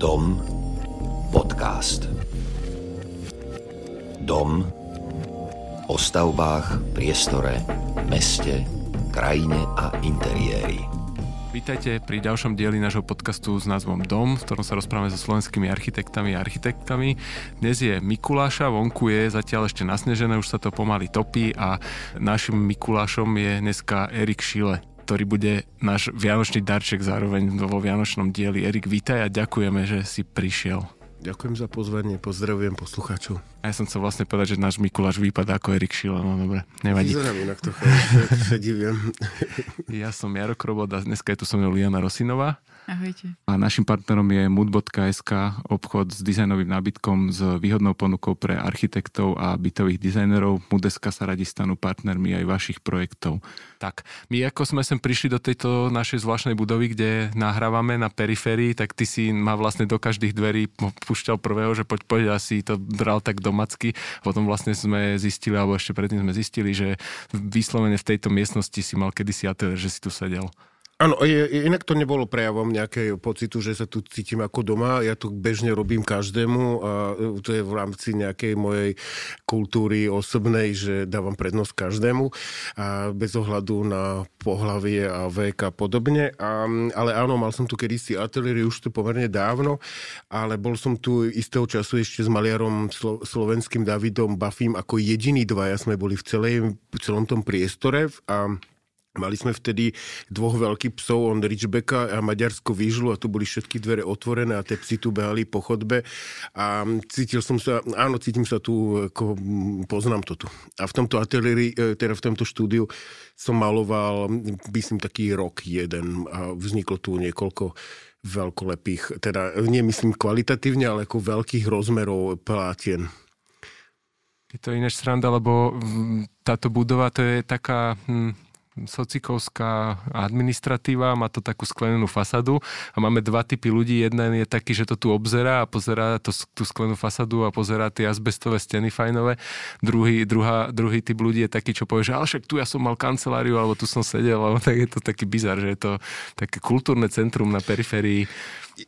Dom podcast. Dom o stavbách, priestore, meste, krajine a interiéri. Vítajte pri ďalšom dieli nášho podcastu s názvom Dom, v ktorom sa rozprávame so slovenskými architektami a architektkami. Dnes je Mikuláša, vonku je zatiaľ ešte nasnežené, už sa to pomaly topí a našim Mikulášom je dneska Erik Šile ktorý bude náš vianočný darček zároveň vo vianočnom dieli. Erik, vítaj a ďakujeme, že si prišiel. Ďakujem za pozvanie, pozdravujem poslucháčov. A ja som chcel vlastne povedať, že náš Mikuláš vypadá ako Erik Šila, no dobre, nevadí. Vyzerám inak to sa divím. Ja som Jaro Krobot a dneska je tu so mnou Liana Rosinová. Ahojte. A našim partnerom je mood.sk, obchod s dizajnovým nábytkom s výhodnou ponukou pre architektov a bytových dizajnerov. Mood.sk sa radi stanú partnermi aj vašich projektov. Tak, my ako sme sem prišli do tejto našej zvláštnej budovy, kde nahrávame na periférii, tak ty si ma vlastne do každých dverí púšťal prvého, že poď, poď, asi to bral tak domacky. Potom vlastne sme zistili, alebo ešte predtým sme zistili, že vyslovene v tejto miestnosti si mal kedysi ateliér, že si tu sedel. Áno, inak to nebolo prejavom nejakého pocitu, že sa tu cítim ako doma. Ja tu bežne robím každému a to je v rámci nejakej mojej kultúry osobnej, že dávam prednosť každému a bez ohľadu na pohlavie a vek a podobne. A, ale áno, mal som tu kedysi ateliéry už to pomerne dávno, ale bol som tu istého času ešte s maliarom slo, slovenským Davidom Bafím ako jediný dvaja sme boli v, celej, v celom tom priestore a Mali sme vtedy dvoch veľkých psov, on Ridgebecka a Maďarsko výžlu a tu boli všetky dvere otvorené a tie psi tu behali po chodbe a cítil som sa, áno, cítim sa tu, ako poznám to tu. A v tomto ateliéri, e, teda v tomto štúdiu som maloval, myslím, taký rok jeden a vzniklo tu niekoľko veľkolepých, teda nemyslím kvalitatívne, ale ako veľkých rozmerov plátien. Je to ináč sranda, lebo táto budova to je taká... Hm socikovská administratíva, má to takú sklenenú fasadu a máme dva typy ľudí. Jeden je taký, že to tu obzerá a pozerá to, tú sklenú fasadu a pozerá tie azbestové steny fajnové. Druhý, druhá, druhý typ ľudí je taký, čo povie, že ale však tu ja som mal kanceláriu, alebo tu som sedel, alebo tak je to taký bizar, že je to také kultúrne centrum na periférii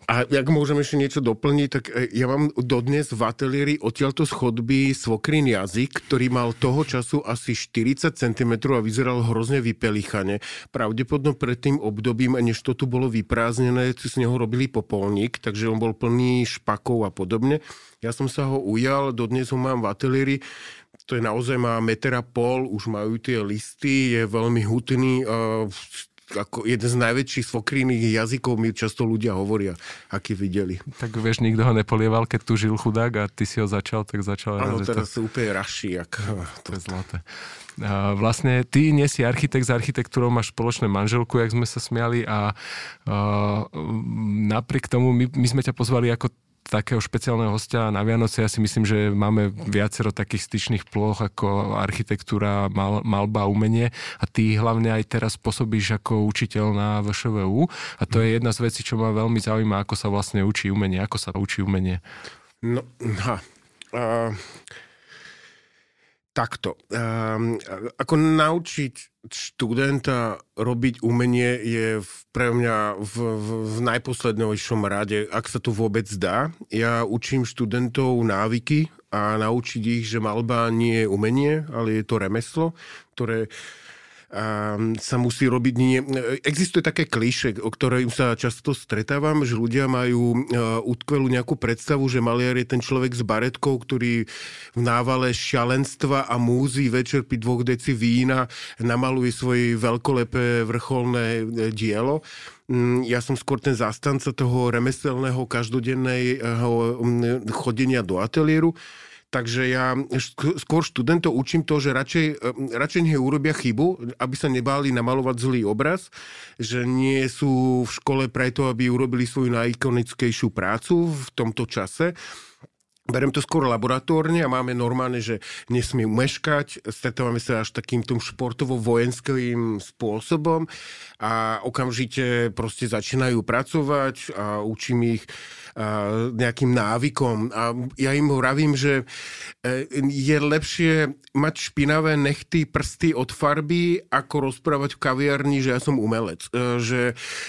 a ak môžem ešte niečo doplniť, tak e, ja mám dodnes v ateliéri odtiaľto schodby svokrín jazyk, ktorý mal toho času asi 40 cm a vyzeral hrozne vypelichane. Pravdepodobne pred tým obdobím, než to tu bolo vyprázdnené, z neho robili popolník, takže on bol plný špakov a podobne. Ja som sa ho ujal, dodnes ho mám v ateliéri to je naozaj má meter a pol, už majú tie listy, je veľmi hutný, ako jeden z najväčších svokrinných jazykov mi často ľudia hovoria, aký videli. Tak vieš, nikto ho nepolieval, keď tu žil chudák a ty si ho začal, tak začal... Áno, teraz to... úplne raší. Jak... To je zlaté. A vlastne ty nie si architekt, s architektúrou máš spoločné manželku, jak sme sa smiali a, a napriek tomu my, my sme ťa pozvali ako takého špeciálneho hostia na Vianoce. Ja si myslím, že máme viacero takých styčných ploch ako architektúra, mal, malba, umenie a ty hlavne aj teraz pôsobíš ako učiteľ na VŠVU a to je jedna z vecí, čo ma veľmi zaujíma, ako sa vlastne učí umenie, ako sa učí umenie. No, ha. Uh, takto. Um, ako naučiť študenta robiť umenie je pre mňa v, v, v najposlednejšom rade, ak sa to vôbec dá. Ja učím študentov návyky a naučiť ich, že malba nie je umenie, ale je to remeslo, ktoré sa musí robiť nie... Existuje také kliše, o ktorej sa často stretávam, že ľudia majú e, utkvelú nejakú predstavu, že maliar je ten človek s baretkou, ktorý v návale šialenstva a múzy večer pri dvoch deci vína namaluje svoje veľkolepé vrcholné e, dielo. Mm, ja som skôr ten zastanca toho remeselného každodenného chodenia do ateliéru Takže ja skôr študentov učím to, že radšej, radšej nech urobia chybu, aby sa nebáli namalovať zlý obraz, že nie sú v škole preto, aby urobili svoju najikonickejšiu prácu v tomto čase, Berem to skôr laboratórne a máme normálne, že nesmie meškať, stretávame sa až takým tým športovo-vojenským spôsobom a okamžite proste začínajú pracovať a učím ich nejakým návykom. A ja im hovorím, že e, je lepšie mať špinavé nechty, prsty od farby, ako rozprávať v kaviarni, že ja som umelec. E, že,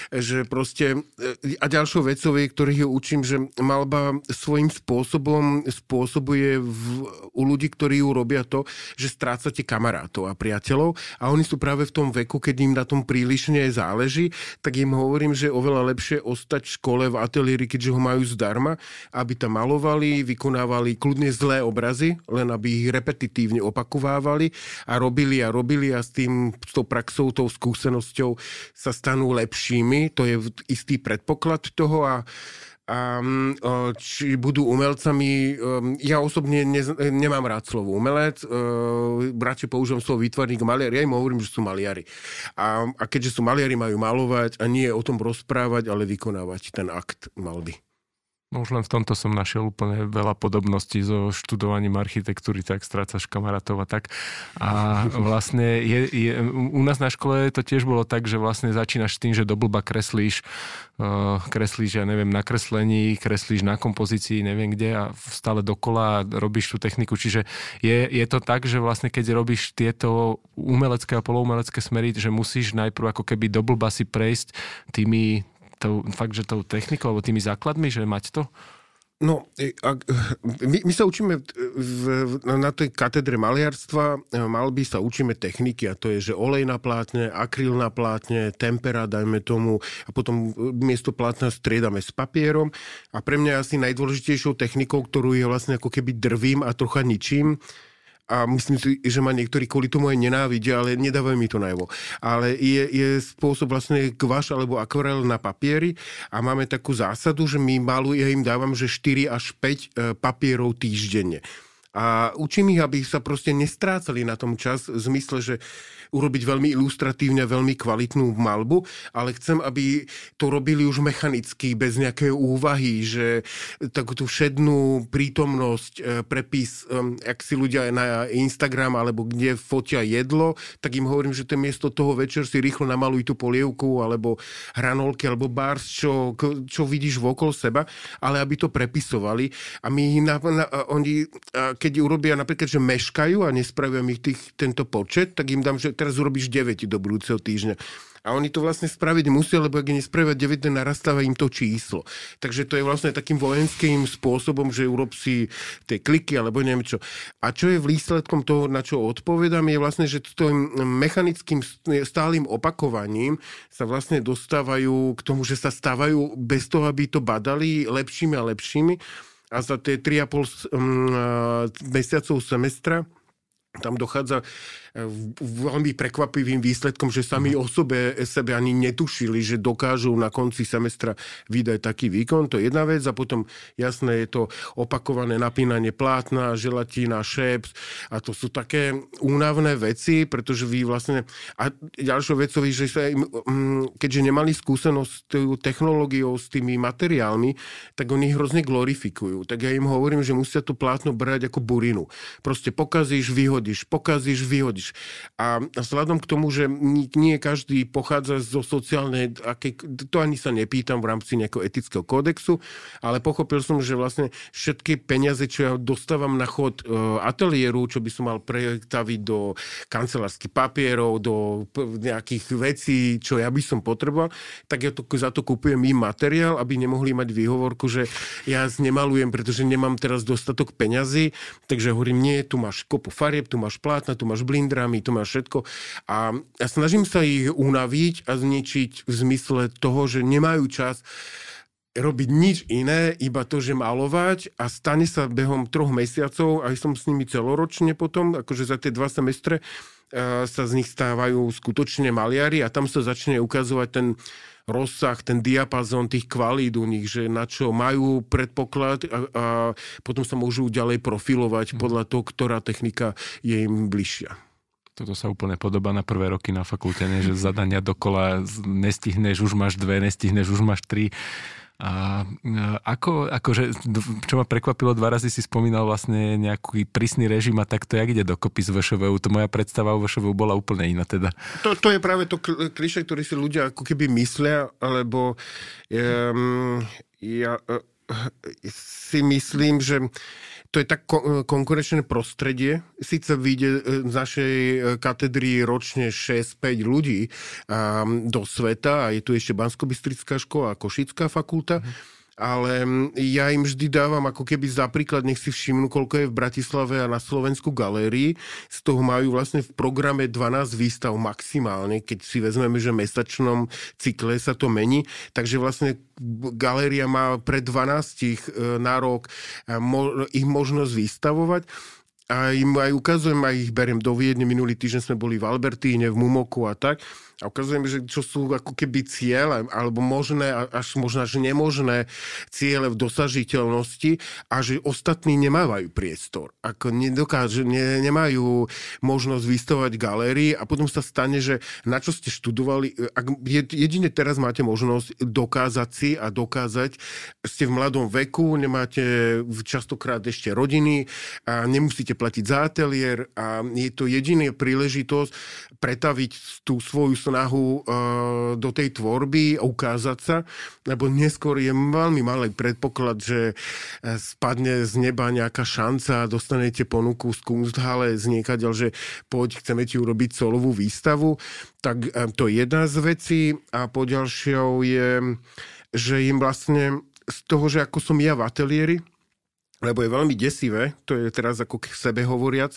že proste... E, a ďalšou vecou ktorých ju učím, že malba svojím spôsobom spôsobuje v, u ľudí, ktorí ju robia to, že strácate kamarátov a priateľov a oni sú práve v tom veku, keď im na tom prílišne záleží, tak im hovorím, že je oveľa lepšie ostať v škole, v ateliéri, keďže ho majú majú zdarma, aby tam malovali, vykonávali kľudne zlé obrazy, len aby ich repetitívne opakovávali a robili a robili a s tým, s tou praxou, tou skúsenosťou sa stanú lepšími. To je istý predpoklad toho a a či budú umelcami. Ja osobne ne, nemám rád slovo umelec, radšej použijem slovo výtvarník, maliar. Ja im hovorím, že sú maliari. A, a keďže sú maliari, majú malovať a nie o tom rozprávať, ale vykonávať ten akt malby. No už len v tomto som našiel úplne veľa podobností so študovaním architektúry, tak strácaš kamarátov a tak. A vlastne je, je, u nás na škole to tiež bolo tak, že vlastne začínaš tým, že do blba kreslíš, uh, kreslíš, ja neviem, na kreslení, kreslíš na kompozícii, neviem kde a stále dokola robíš tú techniku. Čiže je, je to tak, že vlastne keď robíš tieto umelecké a poloumelecké smery, že musíš najprv ako keby do blba si prejsť tými tou, fakt, že tou technikou alebo tými základmi, že mať to? No, ak, my, my sa učíme v, na tej katedre maliarstva, by sa učíme techniky a to je, že olej na plátne, akryl na plátne, tempera, dajme tomu a potom miesto plátna striedame s papierom a pre mňa asi najdôležitejšou technikou, ktorú je vlastne ako keby drvím a trocha ničím, a myslím si, že ma niektorí kvôli tomu aj nenávidia, ale nedávajú mi to najvo. Ale je, je spôsob vlastne kvaš alebo akvarel na papieri a máme takú zásadu, že my malu, ja im dávam, že 4 až 5 e, papierov týždenne. A učím ich, aby sa proste nestrácali na tom čas v zmysle, že urobiť veľmi ilustratívne, veľmi kvalitnú malbu, ale chcem, aby to robili už mechanicky, bez nejakej úvahy, že takú tú všednú prítomnosť, e, prepis, e, ak si ľudia na Instagram alebo kde fotia jedlo, tak im hovorím, že to miesto toho večer si rýchlo namaluj tú polievku alebo hranolky alebo bars, čo, čo vidíš vokol seba, ale aby to prepisovali. A my na, na, oni, keď urobia napríklad, že meškajú a nespravia mi tých, tento počet, tak im dám, že teraz urobíš 9 do budúceho týždňa. A oni to vlastne spraviť musia, lebo ak nespravia 9, narastáva im to číslo. Takže to je vlastne takým vojenským spôsobom, že urob si tie kliky alebo neviem čo. A čo je výsledkom toho, na čo odpovedám, je vlastne, že tým mechanickým stálym opakovaním sa vlastne dostávajú k tomu, že sa stávajú bez toho, aby to badali lepšími a lepšími. A za tie 3,5 mm, mesiacov semestra tam dochádza veľmi prekvapivým výsledkom, že sami mm. o sebe, sebe ani netušili, že dokážu na konci semestra vydať taký výkon. To je jedna vec a potom jasné je to opakované napínanie plátna, želatína, šeps a to sú také únavné veci, pretože vy vlastne... A ďalšou vecou je, že sa im, mm, keďže nemali skúsenosť s tou technológiou, s tými materiálmi, tak oni hrozne glorifikujú. Tak ja im hovorím, že musia to plátno brať ako burinu. Proste pokazíš, vyhodíš, pokazíš, vyhodíš. A vzhľadom k tomu, že nie každý pochádza zo sociálnej, to ani sa nepýtam v rámci nejakého etického kódexu, ale pochopil som, že vlastne všetky peniaze, čo ja dostávam na chod e, ateliéru, čo by som mal pretaviť do kancelárskych papierov, do nejakých vecí, čo ja by som potreboval, tak ja to, za to kúpujem im materiál, aby nemohli mať výhovorku, že ja nemalujem, pretože nemám teraz dostatok peňazí, takže hovorím, nie, tu máš kopu farieb, tu máš plátna, tu máš blind syndromy, to má všetko. A ja snažím sa ich unaviť a zničiť v zmysle toho, že nemajú čas robiť nič iné, iba to, že malovať a stane sa behom troch mesiacov, aj som s nimi celoročne potom, akože za tie dva semestre sa z nich stávajú skutočne maliari a tam sa začne ukazovať ten rozsah, ten diapazon tých kvalít u nich, že na čo majú predpoklad a, a potom sa môžu ďalej profilovať mhm. podľa toho, ktorá technika je im bližšia toto sa úplne podobá na prvé roky na fakulte, ne? že zadania dokola nestihneš, už máš dve, nestihneš, už máš tri. A ako, akože, čo ma prekvapilo, dva razy si spomínal vlastne nejaký prísny režim a tak to jak ide dokopy z VŠVU? To moja predstava o VŠVU bola úplne iná teda. To, to je práve to kliše, ktoré si ľudia ako keby myslia, alebo um, ja uh, si myslím, že to je tak konkurenčné prostredie. Sice vyjde e, z našej e, katedry ročne 6-5 ľudí do sveta a je tu ešte bansko škola a Košická fakulta. Mm ale ja im vždy dávam ako keby za príklad, nech si všimnú, koľko je v Bratislave a na Slovensku galérii. Z toho majú vlastne v programe 12 výstav maximálne, keď si vezmeme, že v mesačnom cykle sa to mení. Takže vlastne galéria má pre 12 e, na rok e, ich možnosť vystavovať a im aj ukazujem, aj ich beriem do Viedne. Minulý týždeň sme boli v Albertíne, v Mumoku a tak. A ukazujem, že čo sú ako keby ciele, alebo možné, až možno až nemožné ciele v dosažiteľnosti a že ostatní nemávajú priestor. Ako nedokáže, ne, nemajú možnosť vystavovať galérii a potom sa stane, že na čo ste študovali, ak jedine teraz máte možnosť dokázať si a dokázať, ste v mladom veku, nemáte častokrát ešte rodiny a nemusíte musíte platiť za ateliér a je to jediná príležitosť pretaviť tú svoju snahu uh, do tej tvorby a ukázať sa, lebo neskôr je veľmi malý predpoklad, že e, spadne z neba nejaká šanca a dostanete ponuku z Kunsthalle z niekaďal, že poď, chceme ti urobiť solovú výstavu. Tak uh, to je jedna z vecí a poďalšou je, že im vlastne z toho, že ako som ja v ateliéri, lebo je veľmi desivé, to je teraz ako k sebe hovoriac,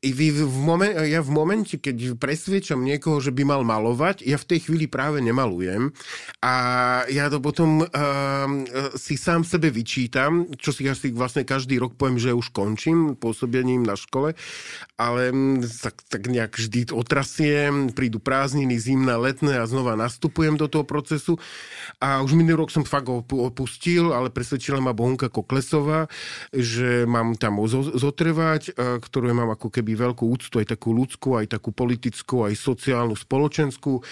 vy v momen- ja v momente, keď presviečam niekoho, že by mal malovať, ja v tej chvíli práve nemalujem. A ja to potom uh, si sám sebe vyčítam, čo si asi vlastne každý rok poviem, že už končím pôsobením na škole, ale tak, tak nejak vždy otrasiem, prídu prázdniny, zimné, letné a znova nastupujem do toho procesu. A už minulý rok som fakt opustil, ale presvedčila ma Bohunka Koklesová, že mám tam zotrvať, ktorú mám ako keby veľkú úctu, aj takú ľudskú, aj takú politickú, aj sociálnu, spoločenskú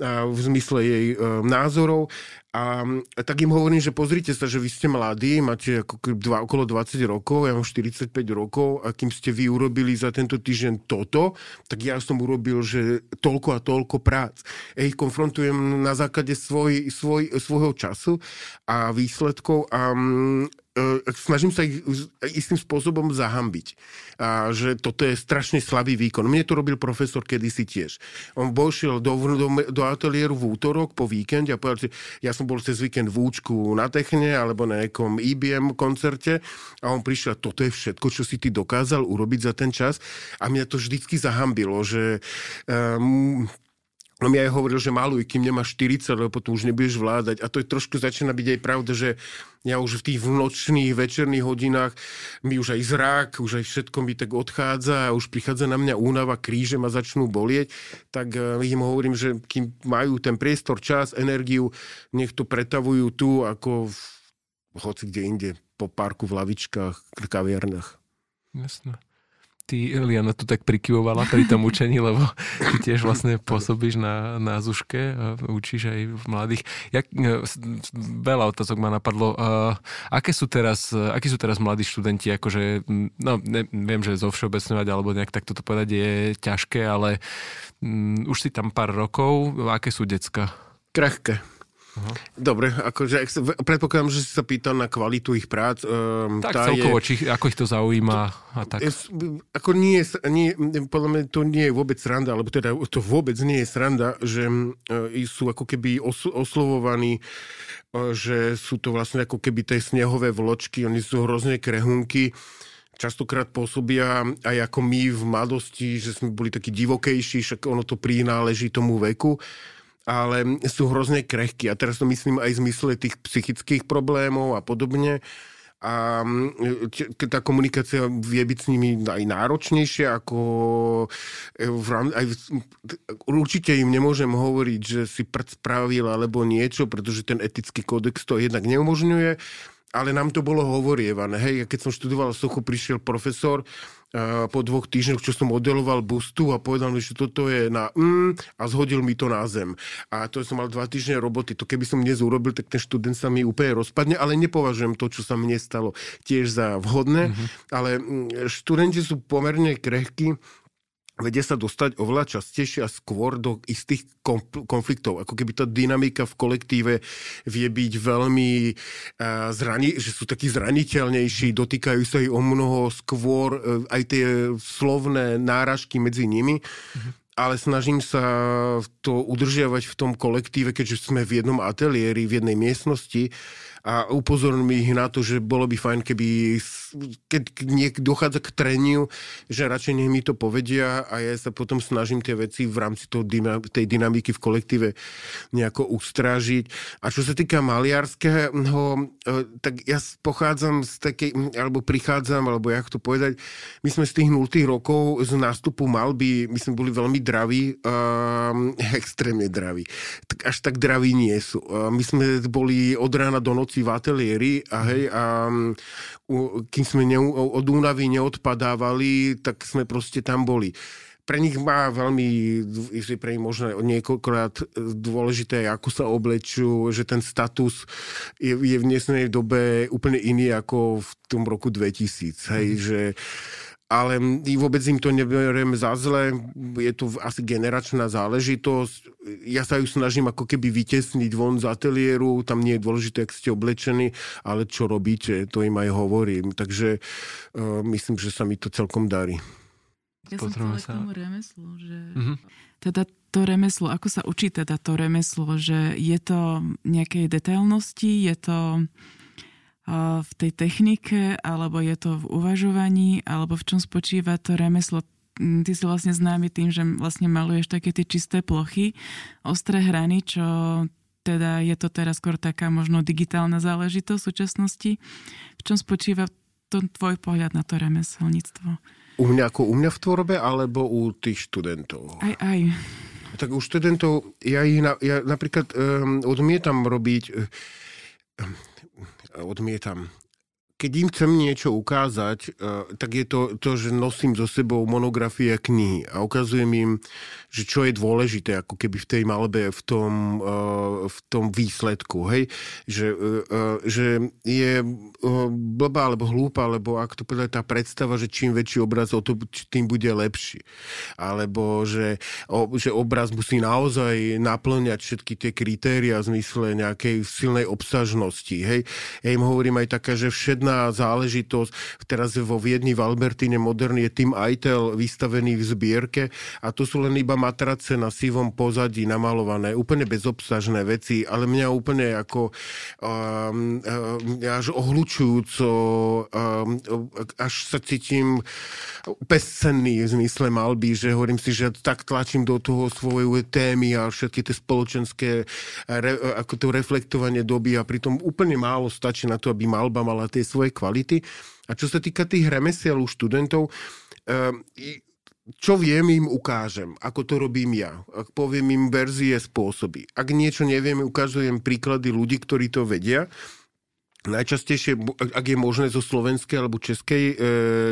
v zmysle jej e, názorov. A tak im hovorím, že pozrite sa, že vy ste mladí, máte ako dva, okolo 20 rokov, ja mám 45 rokov a kým ste vy urobili za tento týždeň toto, tak ja som urobil, že toľko a toľko prác. Ja ich konfrontujem na základe svoj, svoj, svojho času a výsledkov a E, snažím sa ich istým spôsobom zahambiť. A že toto je strašne slabý výkon. Mne to robil profesor kedysi tiež. On šiel do, do, do ateliéru v útorok po víkende a povedal, že ja som bol cez víkend v Účku na Techne alebo na nejakom IBM koncerte a on prišiel, toto je všetko, čo si ty dokázal urobiť za ten čas? A mňa to vždycky zahambilo, že um, No mi aj hovoril, že maluj, kým nemáš 40, lebo potom už nebudeš vládať. A to je trošku začína byť aj pravda, že ja už v tých nočných, večerných hodinách mi už aj zrak, už aj všetko mi tak odchádza a už prichádza na mňa únava, kríže ma začnú bolieť. Tak uh, im hovorím, že kým majú ten priestor, čas, energiu, nech to pretavujú tu ako v, hoci kde inde, po parku, v lavičkách, kaviarnách. Jasné ty, Liana, tu tak prikyvovala pri tom učení, lebo ty tiež vlastne pôsobíš na, na Zuške učíš aj v mladých. Jak, e, veľa otázok ma napadlo. Uh, aké sú teraz, akí sú teraz mladí študenti? Akože, no, ne, viem, že zo všeobecňovať alebo nejak takto to povedať je ťažké, ale um, už si tam pár rokov. Aké sú decka? Krehké. Uh-huh. Dobre, akože predpokladám, že si sa pýtal na kvalitu ich prác. Um, tak tá celkovo, je, či, ako ich to zaujíma a tak. Je, ako nie, nie, podľa mňa to nie je vôbec sranda, alebo teda to vôbec nie je sranda, že uh, sú ako keby os, oslovovaní uh, že sú to vlastne ako keby tie snehové vločky, oni sú hrozne krehunky častokrát pôsobia aj ako my v mladosti, že sme boli takí divokejší, však ono to prináleží tomu veku ale sú hrozne krehky. A teraz to myslím aj v zmysle tých psychických problémov a podobne. A mm, tá komunikácia vie byť s nimi aj náročnejšia, ako e, v aj, určite im nemôžem hovoriť, že si prd spravil alebo niečo, pretože ten etický kódex to jednak neumožňuje ale nám to bolo hovorievané. Hej, keď som študoval sochu, prišiel profesor po dvoch týždňoch, čo som modeloval bustu a povedal mi, že toto je na mm, a zhodil mi to na zem. A to som mal dva týždne roboty. To keby som dnes urobil, tak ten študent sa mi úplne rozpadne, ale nepovažujem to, čo sa mne stalo tiež za vhodné. Mm-hmm. Ale mm, študenti sú pomerne krehkí vedia sa dostať oveľa častejšie a skôr do istých konfliktov. Ako keby tá dynamika v kolektíve vie byť veľmi uh, zrani, že sú takí zraniteľnejší, dotýkajú sa ich o mnoho skôr uh, aj tie slovné náražky medzi nimi. Mm-hmm ale snažím sa to udržiavať v tom kolektíve, keďže sme v jednom ateliéri, v jednej miestnosti a upozorním ich na to, že bolo by fajn, keby keď niek dochádza k treniu, že radšej nech mi to povedia a ja sa potom snažím tie veci v rámci toho, tej dynamiky v kolektíve nejako ustrážiť. A čo sa týka maliarského, e, tak ja pochádzam z takej, alebo prichádzam, alebo jak to povedať, my sme z tých 0 rokov z nástupu malby, my sme boli veľmi draví, um, extrémne draví. Tak až tak draví nie sú. My sme boli od rána do noci noci v ateliéri a hej, a kým sme ne, od únavy neodpadávali, tak sme proste tam boli pre nich má veľmi, pre nich možno niekoľkokrát dôležité, ako sa oblečú, že ten status je, je v dnesnej dobe úplne iný ako v tom roku 2000. Hej, mm. že ale vôbec im to neberiem za zle, je to asi generačná záležitosť. Ja sa ju snažím ako keby vytesniť von z ateliéru, tam nie je dôležité, ak ste oblečení, ale čo robíte, to im aj hovorím. Takže uh, myslím, že sa mi to celkom darí. Ja som chcela sa... k tomu remeslu, že mm-hmm. teda to remeslo, ako sa učí teda to remeslo, že je to nejakej detailnosti, je to v tej technike, alebo je to v uvažovaní, alebo v čom spočíva to remeslo. Mm, ty si vlastne známy tým, že vlastne maluješ také tie čisté plochy, ostré hrany, čo teda je to teraz skôr taká možno digitálna záležitosť v súčasnosti. V čom spočíva to tvoj pohľad na to remeselníctvo? U mňa ako u mňa v tvorbe, alebo u tých študentov? Aj, aj. Tak u študentov, ja, ich na, ja napríklad um, odmietam robiť um, odmietam. Keď im chcem niečo ukázať, tak je to to, že nosím so sebou monografie knihy a ukazujem im, že čo je dôležité, ako keby v tej malbe, v tom, v tom výsledku, hej? Že, že je blbá alebo hlúpa, alebo ak to povedať tá predstava, že čím väčší obraz, o to tým bude lepší. Alebo že, že obraz musí naozaj naplňať všetky tie kritéria v zmysle nejakej silnej obsažnosti, hej? Ja im hovorím aj taká, že všetná záležitosť, teraz vo Viedni v Albertine Modern je Tim Eitel vystavený v zbierke a to sú len iba matrace na sivom pozadí namalované, úplne bezobsažné veci, ale mňa úplne ako um, um, až ohlučujúco um, až sa cítim bezcenný v zmysle malby, že hovorím si, že tak tlačím do toho svojej témy a všetky tie spoločenské re, ako to reflektovanie doby a pritom úplne málo stačí na to, aby malba mala tie svoje svojej kvality. A čo sa týka tých remesiel u študentov, ehm, čo viem, im ukážem, ako to robím ja. Poviem im verzie, spôsoby. Ak niečo neviem, ukazujem príklady ľudí, ktorí to vedia. Najčastejšie, ak je možné zo slovenskej alebo českej e,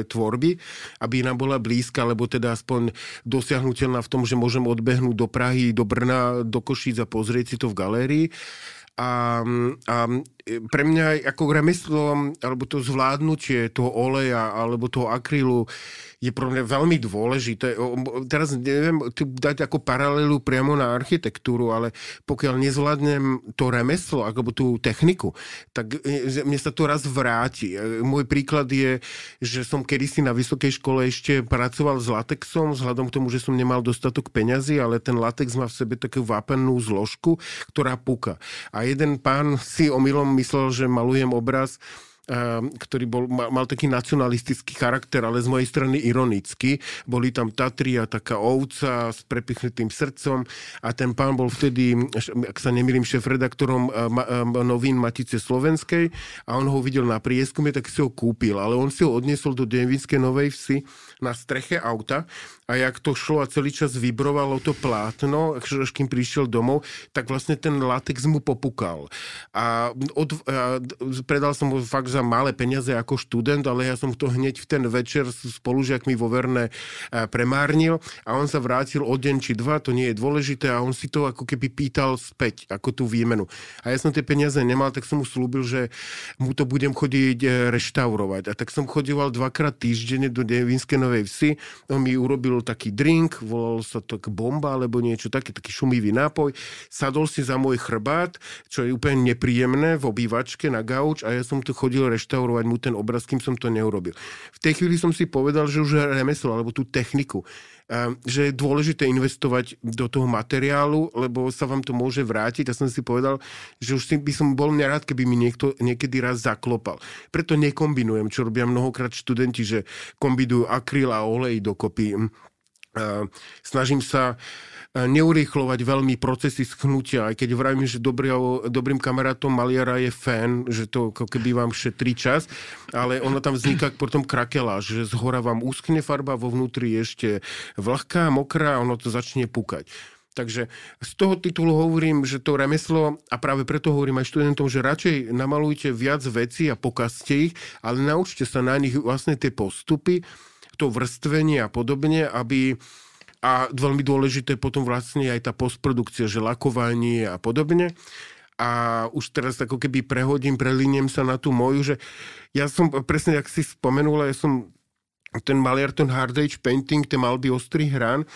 tvorby, aby nám bola blízka, alebo teda aspoň dosiahnutelná v tom, že môžem odbehnúť do Prahy, do Brna, do Košíc a pozrieť si to v galérii. A, a pre mňa ako remeslo, alebo to zvládnutie toho oleja, alebo toho akrylu, je pro mňa veľmi dôležité. Teraz neviem tu dať ako paralelu priamo na architektúru, ale pokiaľ nezvládnem to remeslo, alebo tú techniku, tak e, mne sa to raz vráti. E, môj príklad je, že som kedysi na vysokej škole ešte pracoval s latexom, vzhľadom k tomu, že som nemal dostatok peňazí, ale ten latex má v sebe takú vápennú zložku, ktorá puka. A jeden pán si omylom myslel, že malujem obraz ktorý bol, mal taký nacionalistický charakter, ale z mojej strany ironický. Boli tam Tatry a taká ovca s prepichnutým srdcom a ten pán bol vtedy, ak sa nemýlim, šéf-redaktorom novín Matice Slovenskej a on ho videl na prieskume, tak si ho kúpil, ale on si ho odniesol do Devinskej Novej Vsi na streche auta a jak to šlo a celý čas vibrovalo to plátno, až kým prišiel domov, tak vlastne ten latex mu popukal. A, od, a predal som ho fakt za malé peniaze ako študent, ale ja som to hneď v ten večer s spolužiakmi vo Verne premárnil a on sa vrátil o deň či dva, to nie je dôležité a on si to ako keby pýtal späť, ako tú výmenu. A ja som tie peniaze nemal, tak som mu slúbil, že mu to budem chodiť e, reštaurovať. A tak som chodieval dvakrát týždenne do Devinskej Novej Vsi, on mi urobil taký drink, volal sa to bomba alebo niečo také, taký šumivý nápoj. Sadol si za môj chrbát, čo je úplne nepríjemné v obývačke na gauč a ja som tu chodil reštaurovať mu ten obraz, kým som to neurobil. V tej chvíli som si povedal, že už remeslo alebo tú techniku že je dôležité investovať do toho materiálu, lebo sa vám to môže vrátiť. Ja som si povedal, že už by som bol nerád, keby mi niekto niekedy raz zaklopal. Preto nekombinujem, čo robia mnohokrát študenti, že kombinujú akryl a olej dokopy. Snažím sa neurýchlovať veľmi procesy schnutia, aj keď vravím, že dobrý, dobrým kamarátom maliara je fén, že to ako keby vám šetrí čas, ale ono tam vzniká potom krakelá, že z hora vám úskne farba, vo vnútri ešte vlhká, mokrá a ono to začne pukať. Takže z toho titulu hovorím, že to remeslo, a práve preto hovorím aj študentom, že radšej namalujte viac vecí a pokazte ich, ale naučte sa na nich vlastne tie postupy, to vrstvenie a podobne, aby a veľmi dôležité potom vlastne aj tá postprodukcia, že lakovanie a podobne. A už teraz ako keby prehodím, preliniem sa na tú moju, že ja som presne, ak si spomenula, ja som ten maliar, ten hard age painting, tie malby ostrý hrán,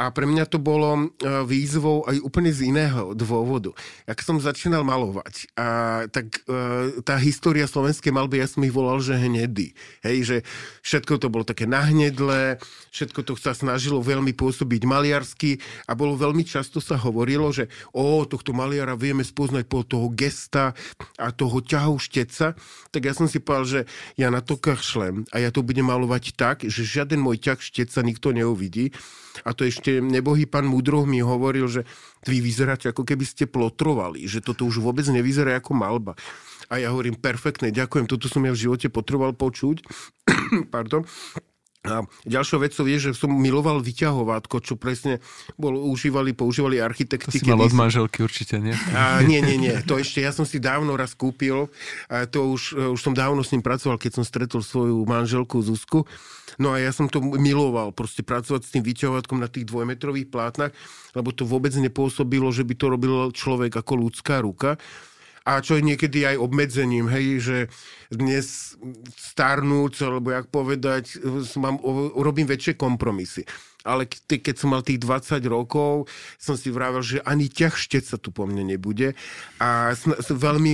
a pre mňa to bolo e, výzvou aj úplne z iného dôvodu. Ak som začínal malovať, a, tak e, tá história slovenskej malby, ja som ich volal, že hnedy. Hej, že všetko to bolo také nahnedlé, všetko to sa snažilo veľmi pôsobiť maliarsky a bolo veľmi často sa hovorilo, že o, tohto maliara vieme spoznať po toho gesta a toho ťahu šteca. Tak ja som si povedal, že ja na to kašlem a ja to budem malovať tak, že žiaden môj ťah šteca nikto neuvidí a to ešte nebohý pán Mudroh mi hovoril, že vy vyzeráte ako keby ste plotrovali, že toto už vôbec nevyzerá ako malba. A ja hovorím, perfektne, ďakujem, toto som ja v živote potreboval počuť. Pardon. A ďalšou vecou je, že som miloval vyťahovátko, čo presne bol, užívali, používali architekti. To si mal od manželky určite, nie? A, nie, nie, nie. To ešte, ja som si dávno raz kúpil. A to už, už som dávno s ním pracoval, keď som stretol svoju manželku Zuzku. No a ja som to miloval, proste pracovať s tým vyťahovátkom na tých dvojmetrových plátnach, lebo to vôbec nepôsobilo, že by to robil človek ako ľudská ruka a čo je niekedy aj obmedzením, hej, že dnes starnúc, alebo jak povedať, mám, urobím väčšie kompromisy ale keď som mal tých 20 rokov, som si vravel, že ani ťah sa tu po mne nebude. A veľmi,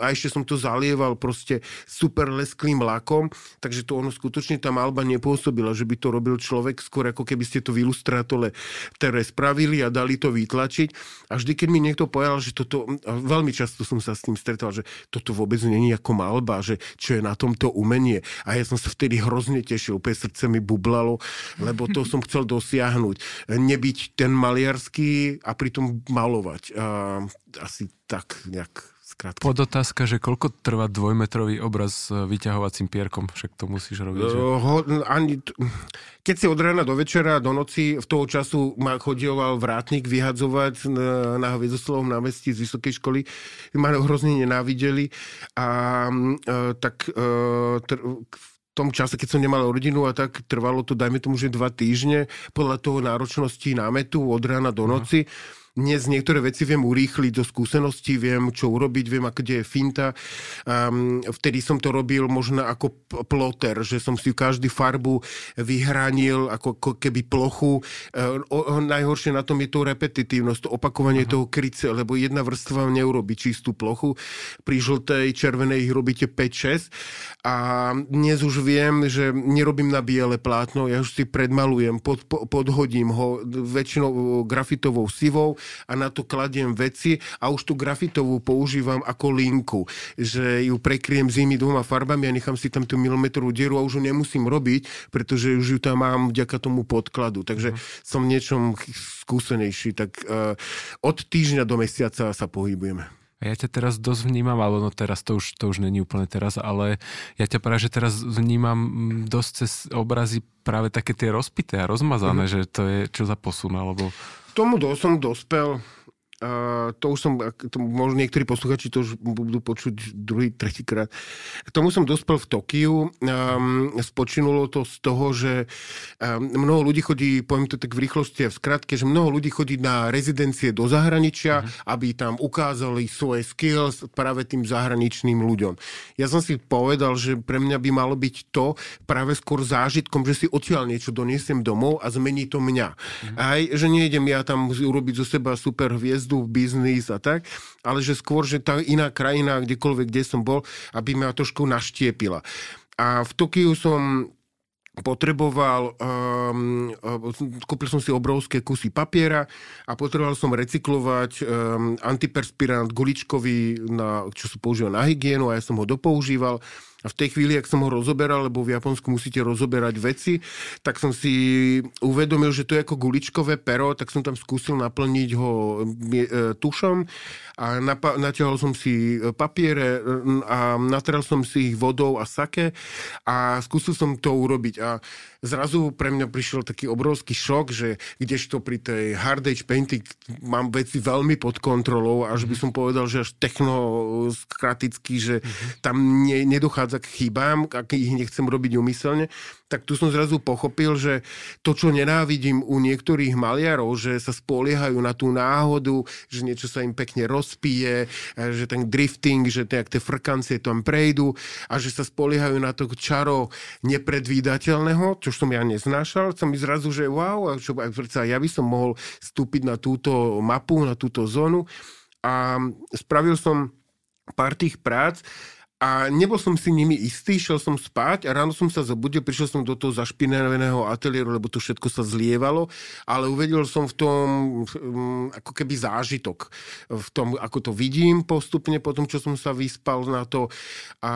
a ešte som to zalieval proste super lesklým lakom, takže to ono skutočne tá malba nepôsobila, že by to robil človek skôr ako keby ste to v ilustrátole ktoré spravili a dali to vytlačiť. A vždy, keď mi niekto povedal, že toto, veľmi často som sa s tým stretal, že toto vôbec není ako malba, že čo je na tomto umenie. A ja som sa vtedy hrozne tešil, úplne srdce mi bublalo, lebo to som chcel chcel dosiahnuť. Nebyť ten maliarský a pritom malovať. A asi tak nejak skrátka. Podotázka, že koľko trvá dvojmetrový obraz s vyťahovacím pierkom? Však to musíš robiť. Že? Ho, ani, keď si od rána do večera, do noci, v toho času ma chodioval vrátnik vyhadzovať na, na Hviezdoslovom námestí z vysokej školy. Ma hrozne nenávideli. A e, tak e, tr, tom čase, keď som nemal rodinu a tak trvalo to, dajme tomu, že dva týždne podľa toho náročnosti námetu od rána do noci. Uh-huh dnes niektoré veci viem urýchliť do skúseností, viem, čo urobiť, viem, kde je finta. Um, vtedy som to robil možno ako ploter, že som si každý farbu vyhranil ako, ako keby plochu. Uh, o, najhoršie na tom je to repetitívnosť, to opakovanie uh-huh. toho kryce, lebo jedna vrstva neurobi čistú plochu. Pri žltej, červenej ich robíte 5-6 a dnes už viem, že nerobím na biele plátno, ja už si predmalujem, pod, podhodím ho väčšinou grafitovou sivou, a na to kladiem veci a už tú grafitovú používam ako linku, že ju prekryjem zimy dvoma farbami a nechám si tam tú milimetrovú dieru a už ju nemusím robiť, pretože už ju tam mám vďaka tomu podkladu. Takže uh-huh. som niečom skúsenejší, tak uh, od týždňa do mesiaca sa pohybujeme. A ja ťa teraz dosť vnímam, ale no teraz to už, to už není úplne teraz, ale ja ťa práve, že teraz vnímam mm, dosť cez obrazy práve také tie rozpité a rozmazané, mm-hmm. že to je čo za posun, alebo... Tomu som dospel to už som, to možno niektorí posluchači to už budú počuť druhý, tretíkrát. K tomu som dospel v Tokiu. Um, spočinulo to z toho, že um, mnoho ľudí chodí, poviem to tak v rýchlosti a v skratke, že mnoho ľudí chodí na rezidencie do zahraničia, uh-huh. aby tam ukázali svoje skills práve tým zahraničným ľuďom. Ja som si povedal, že pre mňa by malo byť to práve skôr zážitkom, že si odtiaľ niečo doniesiem domov a zmení to mňa. Uh-huh. Aj, že nejdem ja tam urobiť zo seba super hviezdu, jazdu, biznis a tak, ale že skôr, že tá iná krajina, kdekoľvek, kde som bol, aby ma trošku naštiepila. A v Tokiu som potreboval, um, kúpil som si obrovské kusy papiera a potreboval som recyklovať um, antiperspirant guličkový, na, čo sa používa na hygienu a ja som ho dopoužíval. A v tej chvíli, ak som ho rozoberal, lebo v Japonsku musíte rozoberať veci, tak som si uvedomil, že to je ako guličkové pero, tak som tam skúsil naplniť ho e, tušom a napa- natiahol som si papiere a natral som si ich vodou a sake a skúsil som to urobiť. A zrazu pre mňa prišiel taký obrovský šok, že kdežto pri tej hard age painting mám veci veľmi pod kontrolou, až by mhm. som povedal, že až technokraticky, že mhm. tam ne, nedochádza k chybám, ak ich nechcem robiť umyselne, tak tu som zrazu pochopil, že to, čo nenávidím u niektorých maliarov, že sa spoliehajú na tú náhodu, že niečo sa im pekne rozpije, že ten drifting, že tie, tie frkancie tam prejdú a že sa spoliehajú na to čaro nepredvídateľného, čo som ja neznášal, som mi zrazu, že wow, čo, ja by som mohol vstúpiť na túto mapu, na túto zónu. A spravil som pár tých prác a nebol som si nimi istý, šiel som spať a ráno som sa zobudil, prišiel som do toho zašpineného ateliéru, lebo to všetko sa zlievalo, ale uvedel som v tom um, ako keby zážitok. V tom, ako to vidím postupne po tom, čo som sa vyspal na to. A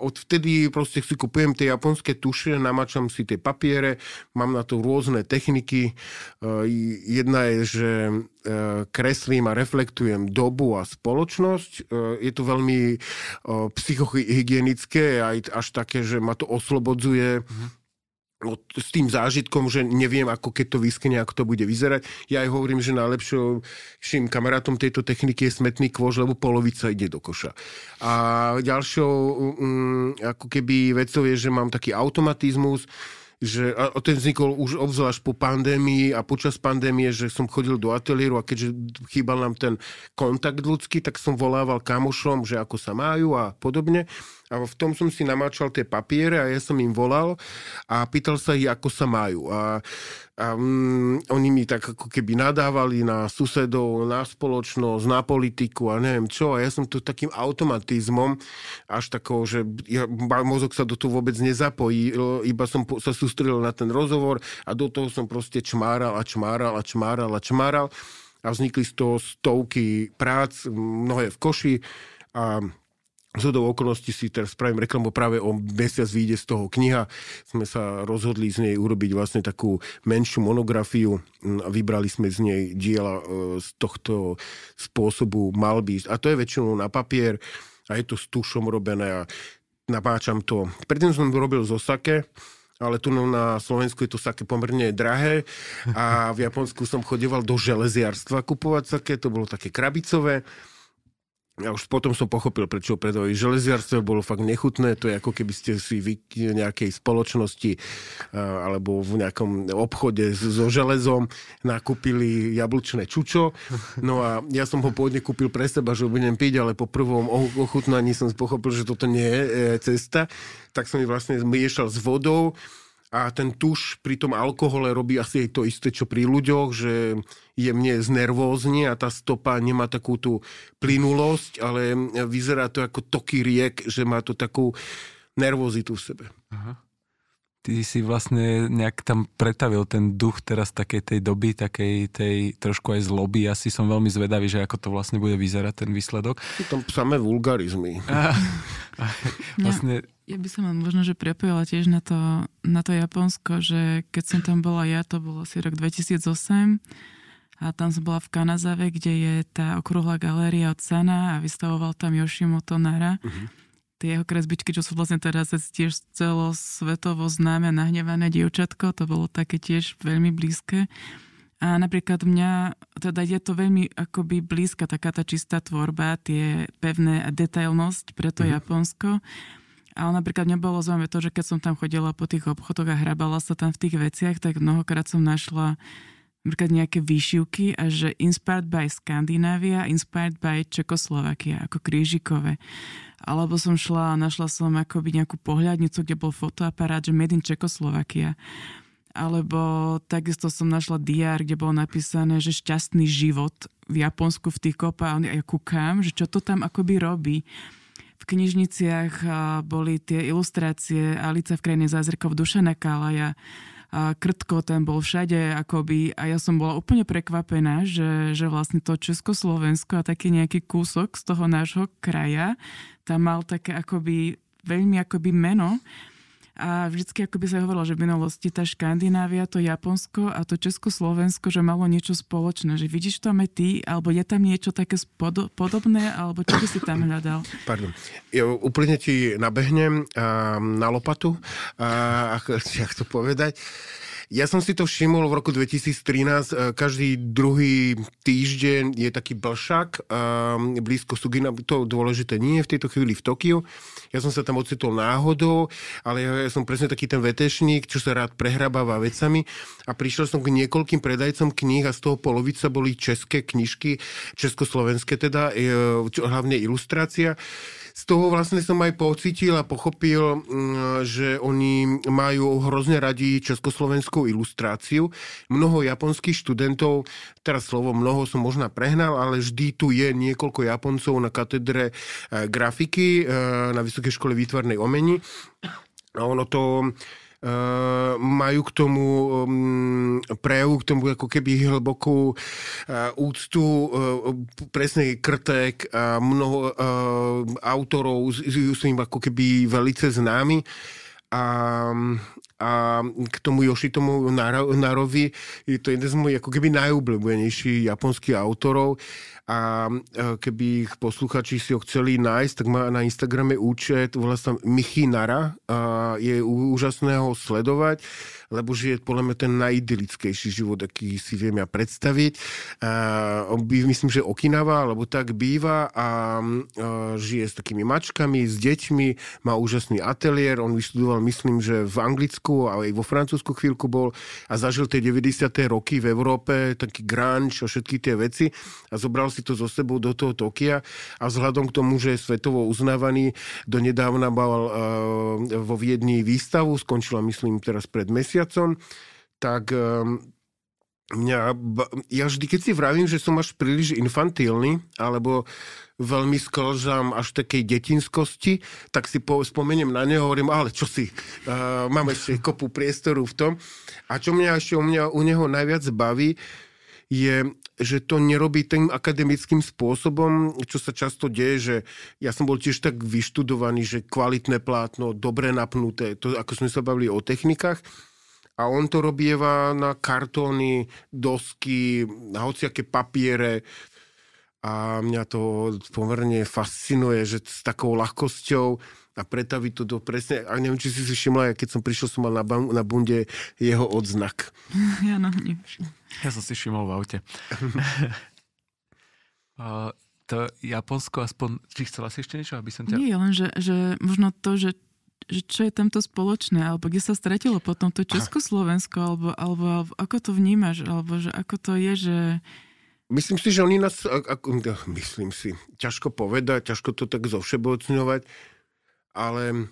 odvtedy proste si kupujem tie japonské tuše, namačam si tie papiere, mám na to rôzne techniky. Uh, jedna je, že E, kreslím a reflektujem dobu a spoločnosť. E, je to veľmi e, psychohygienické, aj až také, že ma to oslobodzuje s tým zážitkom, že neviem, ako keď to vyskne, ako to bude vyzerať. Ja aj hovorím, že najlepším kamarátom tejto techniky je smetný kôž, lebo polovica ide do koša. A ďalšou um, ako keby vecou je, že mám taký automatizmus, že a ten vznikol už obzvlášť po pandémii a počas pandémie, že som chodil do ateliéru a keďže chýbal nám ten kontakt ľudský, tak som volával kamošom, že ako sa majú a podobne. A v tom som si namáčal tie papiere a ja som im volal a pýtal sa ich, ako sa majú. A, a um, oni mi tak ako keby nadávali na susedov, na spoločnosť, na politiku a neviem čo. A ja som to takým automatizmom až takou, že ja, mozog sa do toho vôbec nezapojí, iba som sa sústredil na ten rozhovor a do toho som proste čmáral a čmáral a čmáral a čmáral a vznikli z toho stovky prác, mnohé v koši a do okolností si teraz spravím reklamu, práve o mesiac vyjde z toho kniha. Sme sa rozhodli z nej urobiť vlastne takú menšiu monografiu a vybrali sme z nej diela e, z tohto spôsobu malby. A to je väčšinou na papier a je to s tušom robené a napáčam to. Predtým som to robil zo sake, ale tu na Slovensku je to sake pomerne drahé a v Japonsku som chodeval do železiarstva kupovať sake, to bolo také krabicové ja už potom som pochopil, prečo predávajú železiarstvo, bolo fakt nechutné, to je ako keby ste si v nejakej spoločnosti alebo v nejakom obchode so železom nakúpili jablčné čučo. No a ja som ho pôvodne kúpil pre seba, že ho budem piť, ale po prvom ochutnaní som pochopil, že toto nie je e, cesta. Tak som ich vlastne miešal s vodou a ten tuš pri tom alkohole robí asi aj to isté, čo pri ľuďoch, že jemne znervózni a tá stopa nemá takú tú plynulosť, ale vyzerá to ako toky riek, že má to takú nervozitu v sebe. Aha. ty si vlastne nejak tam pretavil ten duch teraz takej tej doby, takej tej trošku aj zloby. Ja si som veľmi zvedavý, že ako to vlastne bude vyzerať ten výsledok. Sú tam samé vulgarizmy. A, a, vlastne... Ja, by som možno, že prepojila tiež na to, na to Japonsko, že keď som tam bola ja, to bolo asi rok 2008 a tam som bola v Kanazave, kde je tá okrúhla galéria od Sana a vystavoval tam Yoshimoto Nara. Uh-huh tie jeho kresbičky, čo sú vlastne teraz tiež celosvetovo známe nahnevané dievčatko, to bolo také tiež veľmi blízke. A napríklad mňa, teda je to veľmi akoby blízka taká tá čistá tvorba, tie pevné a detailnosť pre to mm. Japonsko. Ale napríklad mňa bolo zaujímavé to, že keď som tam chodila po tých obchodoch a hrabala sa tam v tých veciach, tak mnohokrát som našla napríklad nejaké výšivky a že inspired by Skandinávia, inspired by Čekoslovakia, ako krížikové. Alebo som šla a našla som akoby nejakú pohľadnicu, kde bol fotoaparát, že made in Čekoslovakia. Alebo takisto som našla diár, kde bolo napísané, že šťastný život v Japonsku v tých kopách. Ja kúkam, že čo to tam akoby robí v knižniciach boli tie ilustrácie Alice v krajine zázrakov Dušana Kálaja. A Krtko ten bol všade akoby a ja som bola úplne prekvapená, že, že vlastne to Československo a taký nejaký kúsok z toho nášho kraja tam mal také akoby veľmi akoby meno a vždycky ako by sa hovorilo, že v minulosti tá Škandinávia, to Japonsko a to Československo, že malo niečo spoločné. Že vidíš tam aj ty, alebo je tam niečo také spodo- podobné, alebo čo by si tam hľadal? Pardon. Ja úplne ti nabehnem a, na lopatu, a, jak to povedať. Ja som si to všimol v roku 2013. Každý druhý týždeň je taký blšak blízko Sugina. To dôležité nie je v tejto chvíli v Tokiu. Ja som sa tam ocitol náhodou, ale ja som presne taký ten vetešník, čo sa rád prehrabáva vecami a prišiel som k niekoľkým predajcom kníh a z toho polovica boli české knižky, československé teda, e, hlavne ilustrácia z toho vlastne som aj pocítil a pochopil, mm, že oni majú hrozne radi československú ilustráciu. Mnoho japonských študentov, teraz slovo mnoho som možno prehnal, ale vždy tu je niekoľko Japoncov na katedre eh, grafiky eh, na Vysokej škole výtvarnej omeni. A ono to Eh, majú k tomu um, prejavu, k tomu ako keby hlbokú uh, úctu, uh, presne krtek a mnoho uh, autorov sú im ako keby velice známi. A, a k tomu Yoshitomu Narovi je to jeden z mojich ako keby najobľúbenejších japonských autorov. A keby ich posluchači si ho chceli nájsť, tak má na Instagrame účet, volá sa Michy Nara a je úžasné ho sledovať lebo žije podľa mňa ten najidylickejší život, aký si viem ja predstaviť. Myslím, že Okinawa, alebo tak býva a, žije s takými mačkami, s deťmi, má úžasný ateliér, on vyštudoval, myslím, že v Anglicku a aj vo Francúzsku chvíľku bol a zažil tie 90. roky v Európe, taký grunge a všetky tie veci a zobral si to zo sebou do toho Tokia a vzhľadom k tomu, že je svetovo uznávaný, donedávna mal uh, vo Viedni výstavu, skončila myslím teraz pred mesiacom, mesiacom, tak um, mňa, ja vždy, keď si vravím, že som až príliš infantilný, alebo veľmi sklžam až takej detinskosti, tak si po, spomeniem na neho, hovorím, ale čo si, uh, mám ešte kopu priestoru v tom. A čo mňa ešte u, mňa, u neho najviac baví, je, že to nerobí tým akademickým spôsobom, čo sa často deje, že ja som bol tiež tak vyštudovaný, že kvalitné plátno, dobre napnuté, to ako sme sa bavili o technikách, a on to robieva na kartóny, dosky, na hociaké papiere a mňa to pomerne fascinuje, že s takou ľahkosťou a pretaviť to do presne, a neviem, či si si všimla, keď som prišiel, som mal na, na bunde jeho odznak. Ja, no, ja som si všimol v aute. to Japonsko aspoň, či chcela si ešte niečo, aby som ťa... Nie, len že, že možno to, že že čo je tamto spoločné, alebo kde sa stratilo potom to Československo, alebo, alebo ako to vnímaš, alebo že ako to je, že... Myslím si, že oni nás, ako, myslím si, ťažko povedať, ťažko to tak zovšebocňovať, ale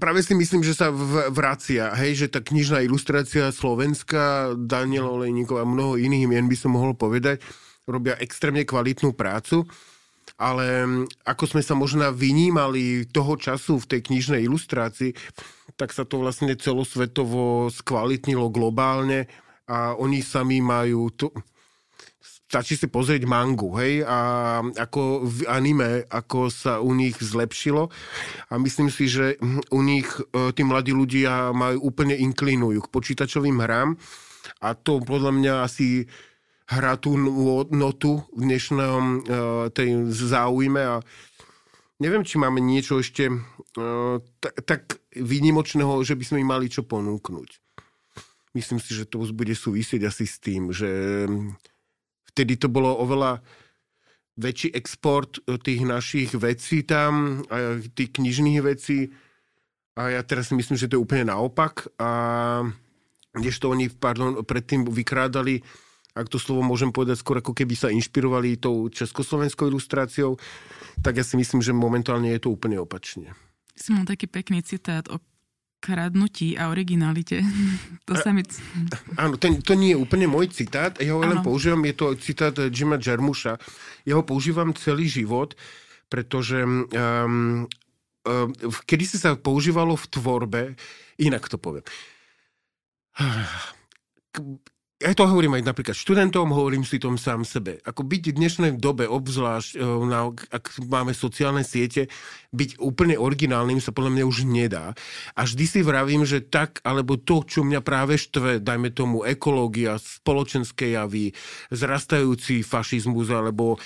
práve si myslím, že sa vracia, hej, že tá knižná ilustrácia Slovenska, Daniel Olejníkov a mnoho iných mien by som mohol povedať, robia extrémne kvalitnú prácu ale ako sme sa možno vynímali toho času v tej knižnej ilustrácii, tak sa to vlastne celosvetovo skvalitnilo globálne a oni sami majú to, stačí si pozrieť mangu, hej, a ako v anime, ako sa u nich zlepšilo. A myslím si, že u nich e, tí mladí ľudia majú úplne inklinujú k počítačovým hrám. A to podľa mňa asi hrá tú notu v dnešnom uh, tej záujme a neviem, či máme niečo ešte uh, tak, výnimočného, že by sme im mali čo ponúknuť. Myslím si, že to bude súvisieť asi s tým, že vtedy to bolo oveľa väčší export e, tých našich vecí tam, a tých knižných vecí. A ja teraz si myslím, že to je úplne naopak. A kdežto oni, pardon, predtým vykrádali, ak to slovo môžem povedať, skôr ako keby sa inšpirovali tou československou ilustráciou, tak ja si myslím, že momentálne je to úplne opačne. Som mal taký pekný citát o kradnutí a originalite. To sa mi... Áno, ten, to nie je úplne môj citát, ja ho len používam, je to citát Jima Jarmuša. Ja ho používam celý život, pretože um, um, kedy si sa používalo v tvorbe, inak to poviem ja to hovorím aj napríklad študentom, hovorím si tom sám sebe. Ako byť v dnešnej dobe, obzvlášť, e, na, ak máme sociálne siete, byť úplne originálnym sa podľa mňa už nedá. A vždy si vravím, že tak, alebo to, čo mňa práve štve, dajme tomu ekológia, spoločenské javy, zrastajúci fašizmus, alebo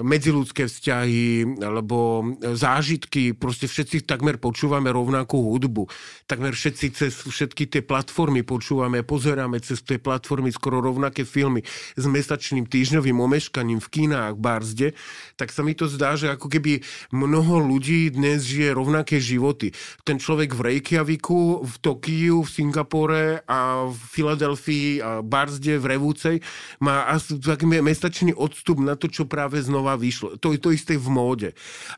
medziludské vzťahy, alebo zážitky, proste všetci takmer počúvame rovnakú hudbu. Takmer všetci cez všetky tie platformy počúvame, pozeráme cez tie platformy skoro rovnaké filmy s mesačným týždňovým omeškaním v kinách, barzde, tak sa mi to zdá, že ako keby mnoho ľudí dnes žije rovnaké životy. Ten človek v Reykjaviku, v Tokiu, v Singapore a v Filadelfii a barzde v Revúcej má asi taký mesačný odstup na to, čo práve znova vyšlo. To je to isté v móde.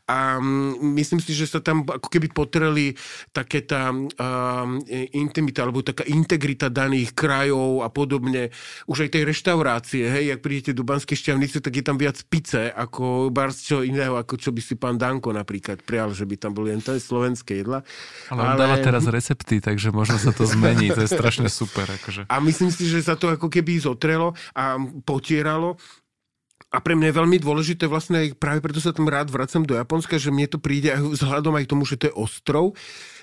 A mm, myslím si, že sa tam ako keby potreli také tá um, intimita, alebo taká integrita daných krajov a podobne. Už aj tej reštaurácie, hej, ak prídete do Banskej šťavnice, tak je tam viac pice ako bar čo iného, ako čo by si pán Danko napríklad prial, že by tam boli len tie slovenské jedla. Ale Ale... dáva teraz recepty, takže možno sa to zmení, to je strašne super. Akože. A myslím si, že sa to ako keby zotrelo a potieralo a pre mňa je veľmi dôležité, vlastne práve preto sa tam rád vracam do Japonska, že mne to príde aj vzhľadom aj k tomu, že to je ostrov,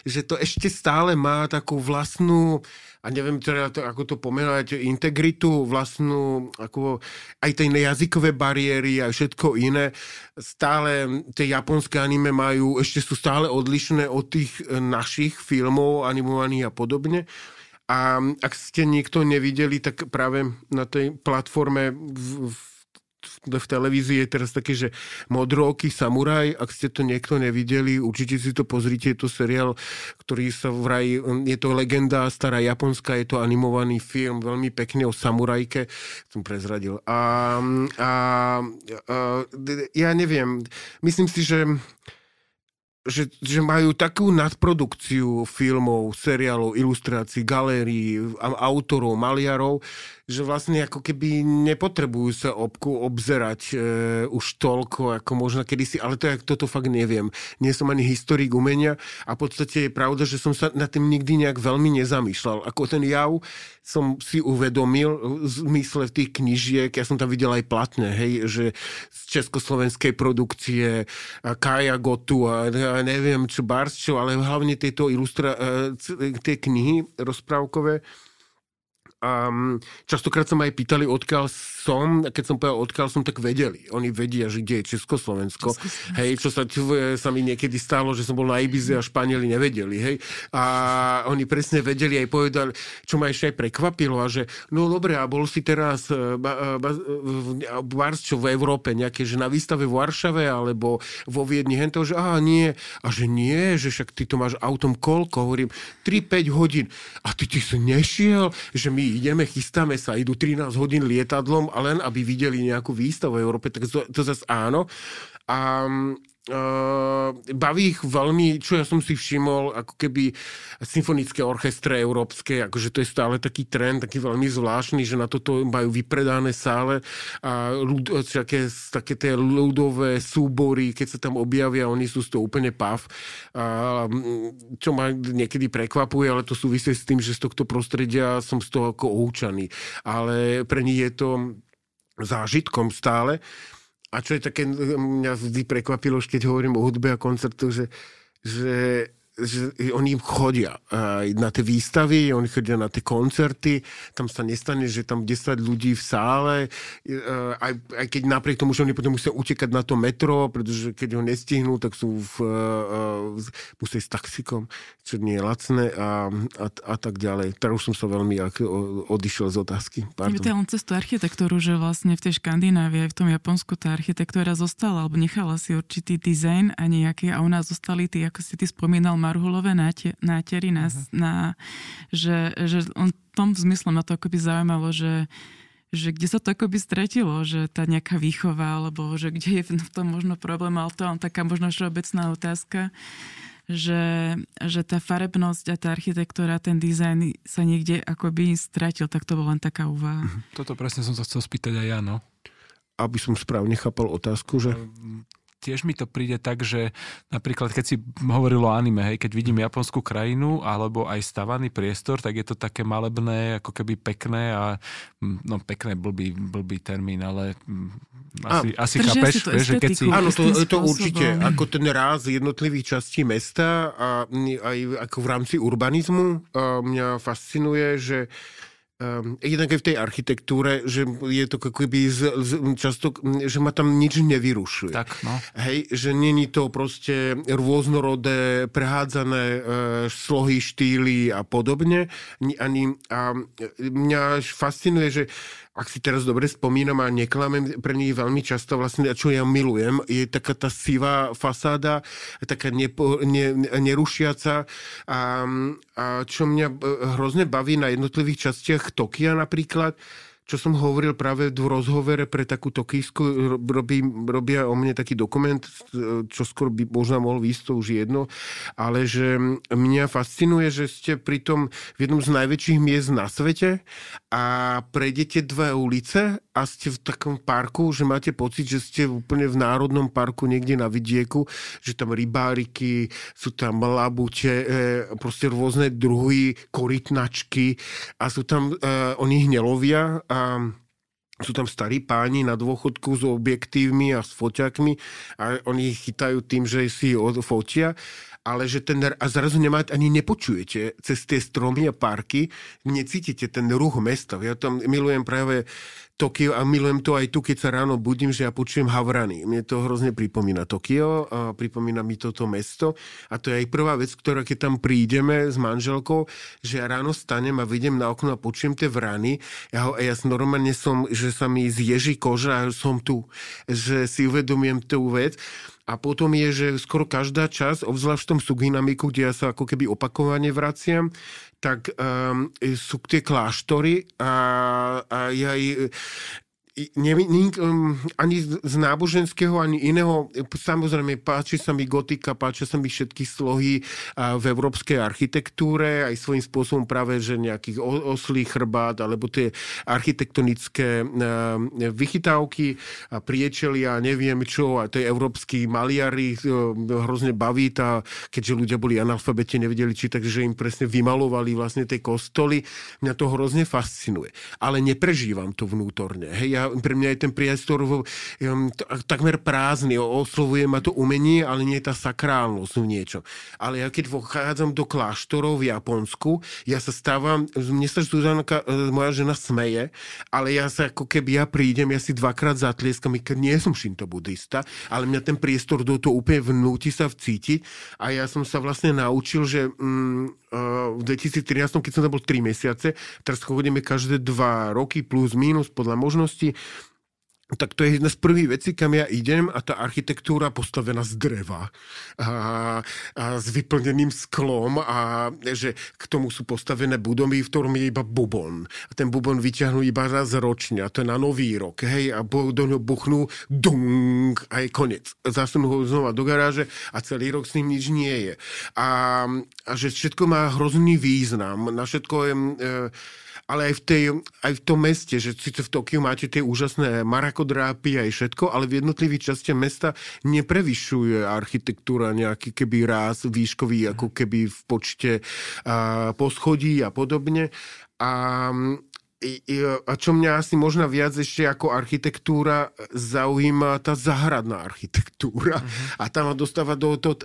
že to ešte stále má takú vlastnú, a neviem teda ako to pomenovať, integritu, vlastnú, ako aj tej jazykové bariéry a všetko iné. Stále tie japonské anime majú, ešte sú stále odlišné od tých našich filmov animovaných a podobne. A ak ste niekto nevideli, tak práve na tej platforme v, v v televízii je teraz také, že Modrooký samuraj, ak ste to niekto nevideli, určite si to pozrite, je to seriál, ktorý sa vraj, je to legenda stará japonská, je to animovaný film, veľmi pekný o samurajke, som prezradil. A, a, a ja neviem, myslím si, že že, že majú takú nadprodukciu filmov, seriálov, ilustrácií, galérií, autorov, maliarov, že vlastne ako keby nepotrebujú sa obku obzerať e, už toľko, ako možno kedysi, ale to, toto fakt neviem. Nie som ani historik umenia a v podstate je pravda, že som sa nad tým nikdy nejak veľmi nezamýšľal. Ako ten jav som si uvedomil v zmysle tých knižiek, ja som tam videl aj platne, hej, že z československej produkcie Kaja Gotu a, a neviem čo, Bars ale hlavne tieto ilustra, e, tie knihy rozprávkové, a častokrát sa ma aj pýtali, odkiaľ som, a keď som povedal, odkiaľ som, tak vedeli. Oni vedia, že kde je Československo. Československo. Hej, čo sa, sa mi niekedy stalo, že som bol na Ibize a Španieli nevedeli. Hej. A oni presne vedeli aj povedali, čo ma ešte aj prekvapilo, a že no dobre, a bol si teraz e, ba, ba, ba, čo v Európe, nejaké, že na výstave v Varšave alebo vo Viedni, hento, že aha, nie. A že nie, že však ty to máš autom koľko? Hovorím, 3-5 hodín. A ty, ty si nešiel, že my ideme, chystáme sa, idú 13 hodín lietadlom a len aby videli nejakú výstavu v Európe, tak to, to zase áno. A Uh, baví ich veľmi, čo ja som si všimol, ako keby symfonické orchestre európske, akože to je stále taký trend, taký veľmi zvláštny, že na toto majú vypredané sále a ľud, také, také tie ľudové súbory, keď sa tam objavia, oni sú z toho úplne pav. A, čo ma niekedy prekvapuje, ale to súvisí s tým, že z tohto prostredia som z toho ako oučaný. Ale pre nich je to zážitkom stále. A čo je také, mňa vždy prekvapilo, keď hovorím o hudbe a koncertu, že, že že oni chodia aj na tie výstavy, oni chodia na tie koncerty, tam sa nestane, že tam 10 ľudí v sále, e, aj, aj keď napriek tomu, že oni potom musia utekať na to metro, pretože keď ho nestihnú, tak sú v, uh, musia ísť s taxikom, čo nie je lacné a, a, a tak ďalej. Teraz už som sa veľmi odišiel z otázky. Pardon. Je len cez tú architektúru, že vlastne v tej Škandinávii, v tom Japonsku tá architektúra zostala, alebo nechala si určitý dizajn a nejaký a u nás zostali tí, ako si ty spomínal, marhulové nátery, na, uh-huh. na, že, že on v tom zmysle ma to akoby zaujímalo, že že kde sa to akoby stretilo, že tá nejaká výchova, alebo že kde je v tom možno problém, ale to je taká možno všeobecná otázka, že, že tá farebnosť a tá architektúra, ten dizajn sa niekde akoby stratil, tak to bola len taká úvaha. Mhm. Toto presne som sa chcel spýtať aj ja, no. Aby som správne chápal otázku, že... Ehm, tiež mi to príde tak, že napríklad keď si hovoril o anime, hej, keď vidím japonskú krajinu alebo aj stavaný priestor, tak je to také malebné, ako keby pekné a mm, no pekné blbý, blbý termín, ale mm, asi, a, asi chápeš, že keď si... Áno, to, to určite, ako ten ráz jednotlivých častí mesta a aj ako v rámci urbanizmu a mňa fascinuje, že Um, jednak aj v tej architektúre, že je to keby z, z, často, že ma tam nič nevyrušuje. Tak, no. Hej, že není to proste rôznorodé, prehádzané e, slohy, štýly a podobne. Ani, a mňa fascinuje, že ak si teraz dobre spomínam a neklamem, pre nich veľmi často vlastne, čo ja milujem, je taká tá sivá fasáda, taká nepo, ne, nerušiaca a, a čo mňa e, hrozne baví na jednotlivých častiach Tokia napríklad, čo som hovoril práve v rozhovere pre takú tokijskú, robí, robia o mne taký dokument, čo skoro by možno mohol výjsť, to už jedno, ale že mňa fascinuje, že ste pri tom v jednom z najväčších miest na svete a prejdete dve ulice a ste v takom parku, že máte pocit, že ste úplne v národnom parku niekde na vidieku, že tam rybáriky, sú tam labute, e, proste rôzne druhy, korytnačky a sú tam, e, oni hnelovia a sú tam starí páni na dôchodku s objektívmi a s foťakmi a oni ich chytajú tým, že si fotia ale že ten, a zrazu nemáte, ani nepočujete cez tie stromy a parky, necítite ten ruch mesta. Ja tam milujem práve Tokio a milujem to aj tu, keď sa ráno budím, že ja počujem havrany. Mne to hrozne pripomína Tokio a pripomína mi toto mesto. A to je aj prvá vec, ktorá keď tam prídeme s manželkou, že ja ráno stanem a vidím na okno a počujem tie vrany. Ja, ho, ja normálne som, že sa mi zježí koža a som tu, že si uvedomím tú vec. A potom je, že skoro každá časť, obzvlášť v tom subdynamiku, kde ja sa ako keby opakovane vraciam, tak um, sú tie kláštory a, a ja ne, ne, um, ani z náboženského, ani iného. Samozrejme, páči sa mi gotika, páčia sa mi všetky slohy v európskej architektúre, aj svojím spôsobom práve, že nejakých oslý chrbát, alebo tie architektonické uh, vychytávky a priečelia, neviem čo, a tie európsky maliari hrozne baví, tá, keďže ľudia boli analfabete, nevedeli čítať, takže im presne vymalovali vlastne tie kostoly. Mňa to hrozne fascinuje. Ale neprežívam to vnútorne. Hej, ja pre mňa je ten priestor um, takmer prázdny, oslovuje ma to umenie, ale nie je tá sakrálnosť v niečo. Ale ja keď vochádzam do kláštorov v Japonsku, ja sa stávam, mne sa Zuzanka, e, moja žena smeje, ale ja sa ako keby ja prídem, ja si dvakrát zatlieskam, keď nie som šinto budista, ale mňa ten priestor do toho úplne vnúti sa vcítiť. A ja som sa vlastne naučil, že mm, v 2013, keď som tam bol 3 mesiace, teraz chodíme každé 2 roky plus minus podľa možností tak to je jedna z prvých vecí, kam ja idem a tá architektúra postavená z dreva a, a s vyplneným sklom a že k tomu sú postavené budovy, v ktorom je iba bubon. A ten bubon vyťahnú iba raz ročne a to je na nový rok, hej, a do ňo buchnú dung a je konec. Zasunú ho znova do garáže a celý rok s ním nič nie je. A, a že všetko má hrozný význam. Na všetko je... E, ale aj v, tej, aj v tom meste, že síce v Tokiu máte tie úžasné marakodrápy aj všetko, ale v jednotlivých častiach mesta neprevyšuje architektúra nejaký keby ráz výškový, ako keby v počte a, poschodí a podobne. A a čo mňa asi možno viac ešte ako architektúra zaujíma tá záhradná architektúra. Uh-huh. A tam ma dostáva do, toho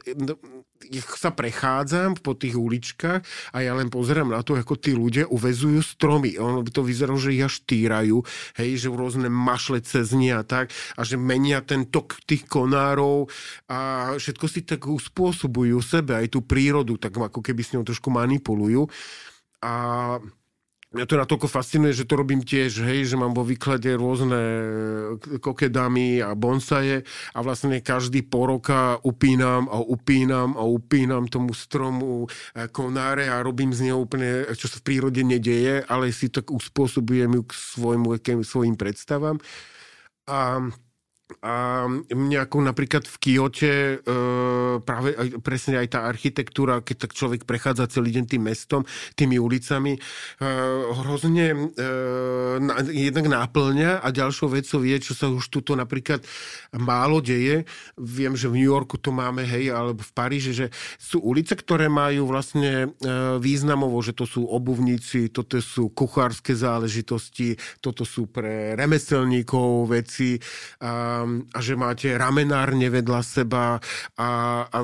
sa prechádzam po tých uličkách a ja len pozerám na to, ako tí ľudia uvezujú stromy. Ono by to vyzeralo, že ich až týrajú, hej, že rôzne mašle cez a tak a že menia ten tok tých konárov a všetko si tak uspôsobujú sebe, aj tú prírodu, tak ako keby s ňou trošku manipulujú. A mňa to natoľko fascinuje, že to robím tiež, hej, že mám vo výklade rôzne kokedamy a bonsaje a vlastne každý po roka upínam a upínam a upínam tomu stromu e, konáre a robím z neho úplne, čo sa v prírode nedeje, ale si tak uspôsobujem ju k svojmu, svojim predstavám. A a mňa ako napríklad v Kyote e, práve presne aj tá architektúra, keď tak človek prechádza celý deň tým mestom, tými ulicami, e, hrozne e, na, jednak náplňa a ďalšou vecou je, čo sa už tuto napríklad málo deje. Viem, že v New Yorku to máme, hej, alebo v Paríži, že sú ulice, ktoré majú vlastne e, významovo, že to sú obuvníci, toto sú kuchárske záležitosti, toto sú pre remeselníkov veci. A, a že máte ramenárne vedľa seba a, a,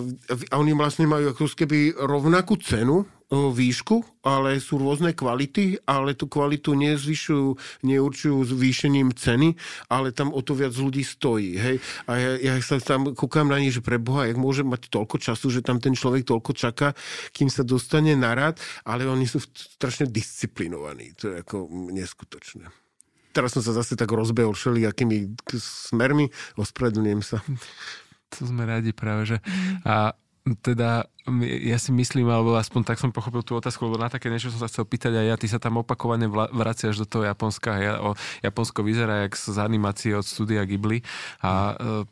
a oni vlastne majú ako keby rovnakú cenu, výšku, ale sú rôzne kvality, ale tú kvalitu nezvyšujú, neurčujú zvýšením ceny, ale tam o to viac ľudí stojí. Hej? A ja, ja sa tam kúkam na nich, že pre Boha, jak môže mať toľko času, že tam ten človek toľko čaká, kým sa dostane na rad, ale oni sú strašne disciplinovaní. To je ako neskutočné teraz som sa zase tak rozbehol všelijakými smermi, ospravedlňujem sa. To sme radi práve, že a teda ja si myslím, alebo aspoň tak som pochopil tú otázku, lebo na také niečo som sa chcel pýtať aj ja, ty sa tam opakovane vraciaš do toho Japonska. Ja, o, Japonsko vyzerá jak z animácie od studia Ghibli a e,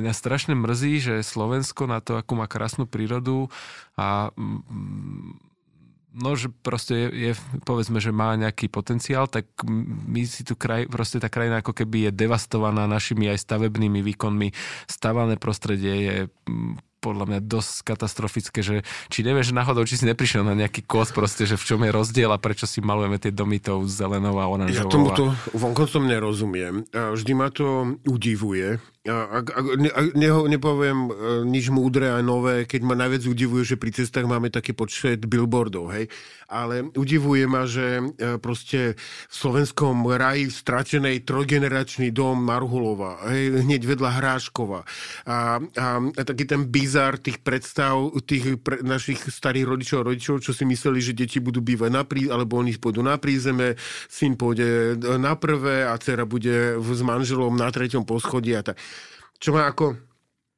mňa strašne mrzí, že Slovensko na to, akú má krásnu prírodu a no, že proste je, je, povedzme, že má nejaký potenciál, tak my si tu kraj, proste tá krajina ako keby je devastovaná našimi aj stavebnými výkonmi. Stavané prostredie je podľa mňa dosť katastrofické, že či nevieš náhodou, či si neprišiel na nejaký kos proste, že v čom je rozdiel a prečo si malujeme tie domy tou zelenou a oranžovou. Ja tomuto vonkoncom nerozumiem. Vždy ma to udivuje, a, a, a, ne, nepoviem e, nič múdre a nové, keď ma najviac udivuje, že pri cestách máme taký počet billboardov, hej. Ale udivuje ma, že e, proste v slovenskom raji stratenej trojgeneračný dom Marhulova, hej, hneď vedľa Hráškova. A, a, a taký ten bizar tých predstav tých pre, našich starých rodičov a rodičov, čo si mysleli, že deti budú bývať na prí, alebo oni pôjdu na prízeme, syn pôjde na prvé a dcera bude s manželom na treťom poschodí a tak čo ma ako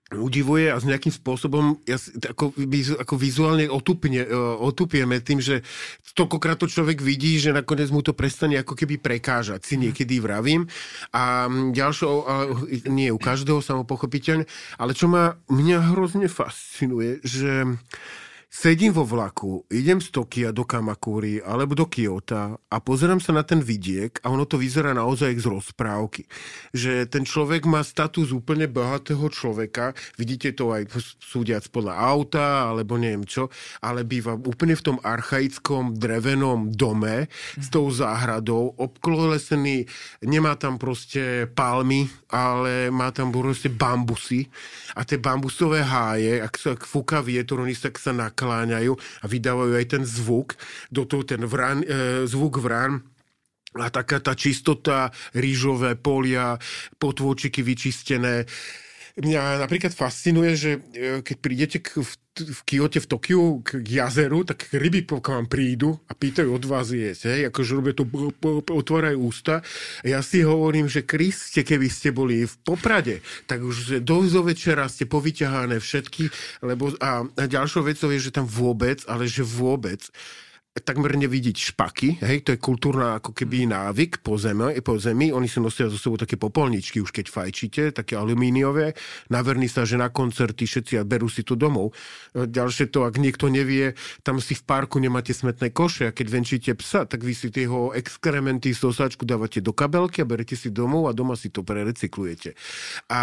udivuje a s nejakým spôsobom ja, ako, ako vizuálne otupne, e, otupieme tým, že toľkokrát to človek vidí, že nakoniec mu to prestane ako keby prekážať, si niekedy vravím. A ďalšou, nie u každého samopochopiteľne, ale čo ma mňa hrozne fascinuje, že sedím vo vlaku, idem z Tokia do Kamakúry alebo do Kyoto a pozerám sa na ten vidiek a ono to vyzerá naozaj z rozprávky. Že ten človek má status úplne bohatého človeka, vidíte to aj súdiac podľa auta alebo neviem čo, ale býva úplne v tom archaickom drevenom dome s tou záhradou, obklolesený, nemá tam proste palmy, ale má tam proste bambusy a tie bambusové háje, ak sa fúka vietor, oni sa, sa nakláňajú a vydávajú aj ten zvuk, do toho ten vrán, e, zvuk vrán a taká tá čistota, rýžové polia, potôčiky vyčistené Mňa napríklad fascinuje, že e, keď prídete k, v, v Kyote, v Tokiu k jazeru, tak ryby k vám prídu a pýtajú od vás jesť. Hej? Akože robia to, otvárajú ústa. Ja si hovorím, že Kriste, keby ste boli v Poprade, tak už do, do večera ste povyťahané všetky, lebo a, a ďalšou vecou je, že tam vôbec, ale že vôbec takmer nevidieť špaky, hej, to je kultúrna ako keby návyk po zemi, po zemi. oni si nosia zo sebou také popolničky, už keď fajčíte, také alumíniové, naverní sa, že na koncerty všetci a berú si to domov. E, ďalšie to, ak niekto nevie, tam si v parku nemáte smetné koše a keď venčíte psa, tak vy si jeho exkrementy, sosačku dávate do kabelky a berete si domov a doma si to prerecyklujete. A,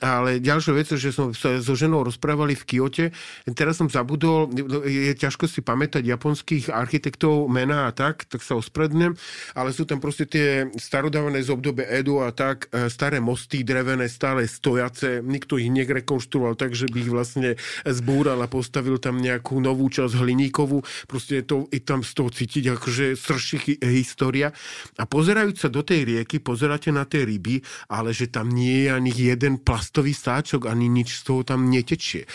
ale ďalšia vec, že som sa so ženou rozprávali v Kyote, teraz som zabudol, je ťažko si pamätať japonských architektov mená a tak, tak sa osprednem, ale sú tam proste tie starodávne z obdobie Edu a tak, e, staré mosty drevené, stále stojace, nikto ich nerekonštruoval tak, že by ich vlastne zbúral a postavil tam nejakú novú časť hliníkovú, proste je to i tam z toho cítiť akože srší história. A pozerajúc sa do tej rieky, pozeráte na tie ryby, ale že tam nie je ani jeden plastový sáčok, ani nič z toho tam netečie.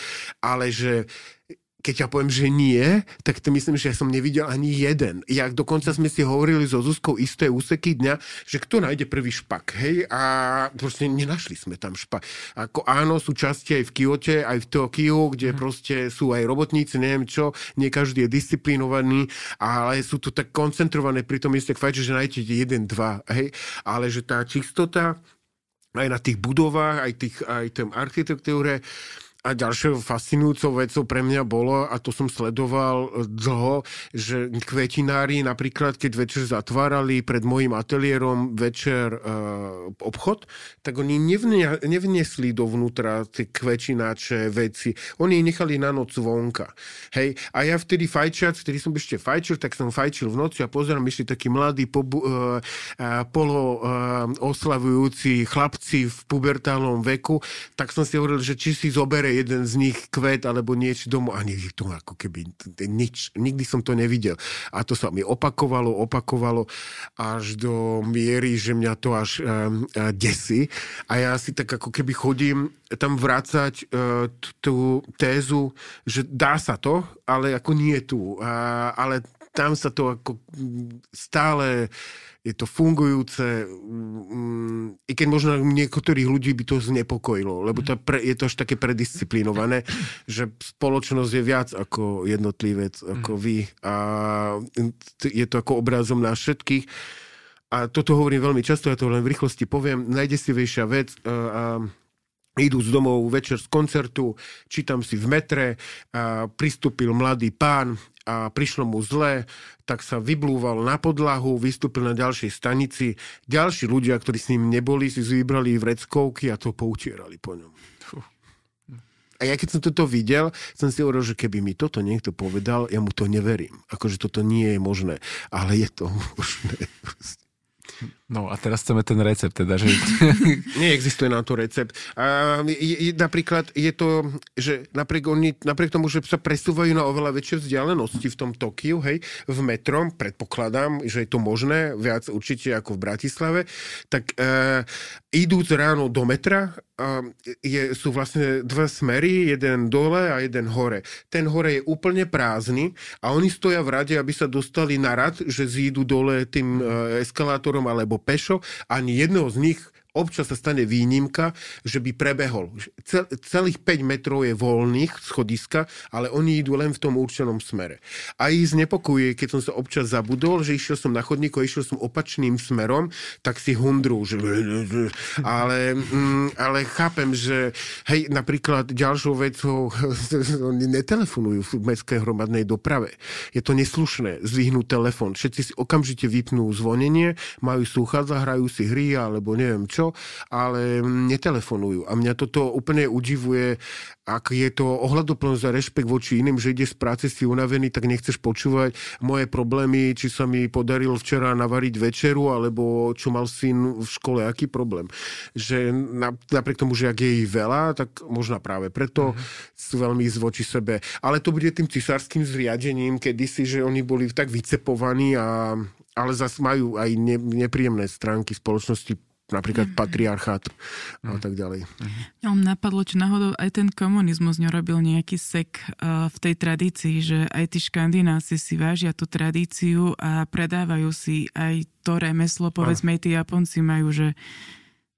Ale že keď ja poviem, že nie, tak to myslím, že ja som nevidel ani jeden. Ja dokonca sme si hovorili so Zuzkou isté úseky dňa, že kto nájde prvý špak, hej, a proste nenašli sme tam špak. Ako áno, sú časti aj v Kyote, aj v Tokiu, kde mm. proste sú aj robotníci, neviem čo, nie každý je disciplinovaný, ale sú to tak koncentrované pri tom isté fajče, že nájdete jeden, dva, hej, ale že tá čistota aj na tých budovách, aj, tých, aj tým architektúre, a ďalšou fascinujúcou vecou pre mňa bolo, a to som sledoval dlho, že kvetinári napríklad, keď večer zatvárali pred môjim ateliérom večer e, obchod, tak oni nevnia, nevniesli dovnútra tie kvetináče veci. Oni ich nechali na noc vonka. Hej? A ja vtedy fajčiac, vtedy som ešte fajčil, tak som fajčil v noci a pozerám, ešte takí mladí pobu, e, e, polo e, oslavujúci chlapci v pubertálnom veku, tak som si hovoril, že či si zoberie jeden z nich kvet alebo niečo domov. Ani to ako keby nič. Nikdy som to nevidel. A to sa mi opakovalo, opakovalo až do miery, že mňa to až um, desí. A ja si tak ako keby chodím tam vrácať uh, tú tézu, že dá sa to, ale ako nie tu. Uh, ale tam sa to ako stále je to fungujúce, mm, i keď možno niektorých ľudí by to znepokojilo, lebo to pre, je to až také predisciplinované, že spoločnosť je viac ako jednotlivec, ako vy. A je to ako obrazom nás všetkých. A toto hovorím veľmi často, ja to len v rýchlosti poviem, najdesivejšia vec, a, a idú z domov večer z koncertu, čítam si v metre, a pristúpil mladý pán a prišlo mu zle, tak sa vyblúval na podlahu, vystúpil na ďalšej stanici. Ďalší ľudia, ktorí s ním neboli, si vybrali vreckovky a to poutierali po ňom. A ja keď som toto videl, som si hovoril, že keby mi toto niekto povedal, ja mu to neverím. Akože toto nie je možné. Ale je to možné. No a teraz chceme ten recept teda, že... Neexistuje na to recept. A je, je, napríklad je to, že napriek, oni, napriek tomu, že sa presúvajú na oveľa väčšie vzdialenosti v tom Tokiu, hej, v metrom, predpokladám, že je to možné, viac určite ako v Bratislave, tak e, idúc ráno do metra, je, sú vlastne dva smery, jeden dole a jeden hore. Ten hore je úplne prázdny a oni stoja v rade, aby sa dostali na rad, že zídu dole tým e, eskalátorom alebo pešo. Ani jedného z nich občas sa stane výnimka, že by prebehol. Cel, celých 5 metrov je voľných schodiska, ale oni idú len v tom určenom smere. A ich znepokojuje, keď som sa občas zabudol, že išiel som na chodníku, išiel som opačným smerom, tak si hundru, že... Ale, mm, ale chápem, že hej, napríklad ďalšou vecou oni netelefonujú v mestskej hromadnej doprave. Je to neslušné zvihnúť telefon. Všetci si okamžite vypnú zvonenie, majú slúchadla, hrajú si hry alebo neviem čo niečo, ale netelefonujú. A mňa toto úplne udivuje, ak je to ohľadoplnosť a rešpekt voči iným, že ide z práce si unavený, tak nechceš počúvať moje problémy, či sa mi podarilo včera navariť večeru, alebo čo mal syn v škole, aký problém. Že napriek tomu, že ak je ich veľa, tak možno práve preto mm-hmm. sú veľmi voči sebe. Ale to bude tým cisárským zriadením, kedysi, že oni boli tak vycepovaní a ale zase majú aj ne, nepríjemné stránky spoločnosti napríklad patriarchát a tak ďalej. Ja napadlo, či náhodou aj ten komunizmus nerobil nejaký sek v tej tradícii, že aj tí škandinávci si vážia tú tradíciu a predávajú si aj to remeslo, povedzme aj tí Japonci majú, že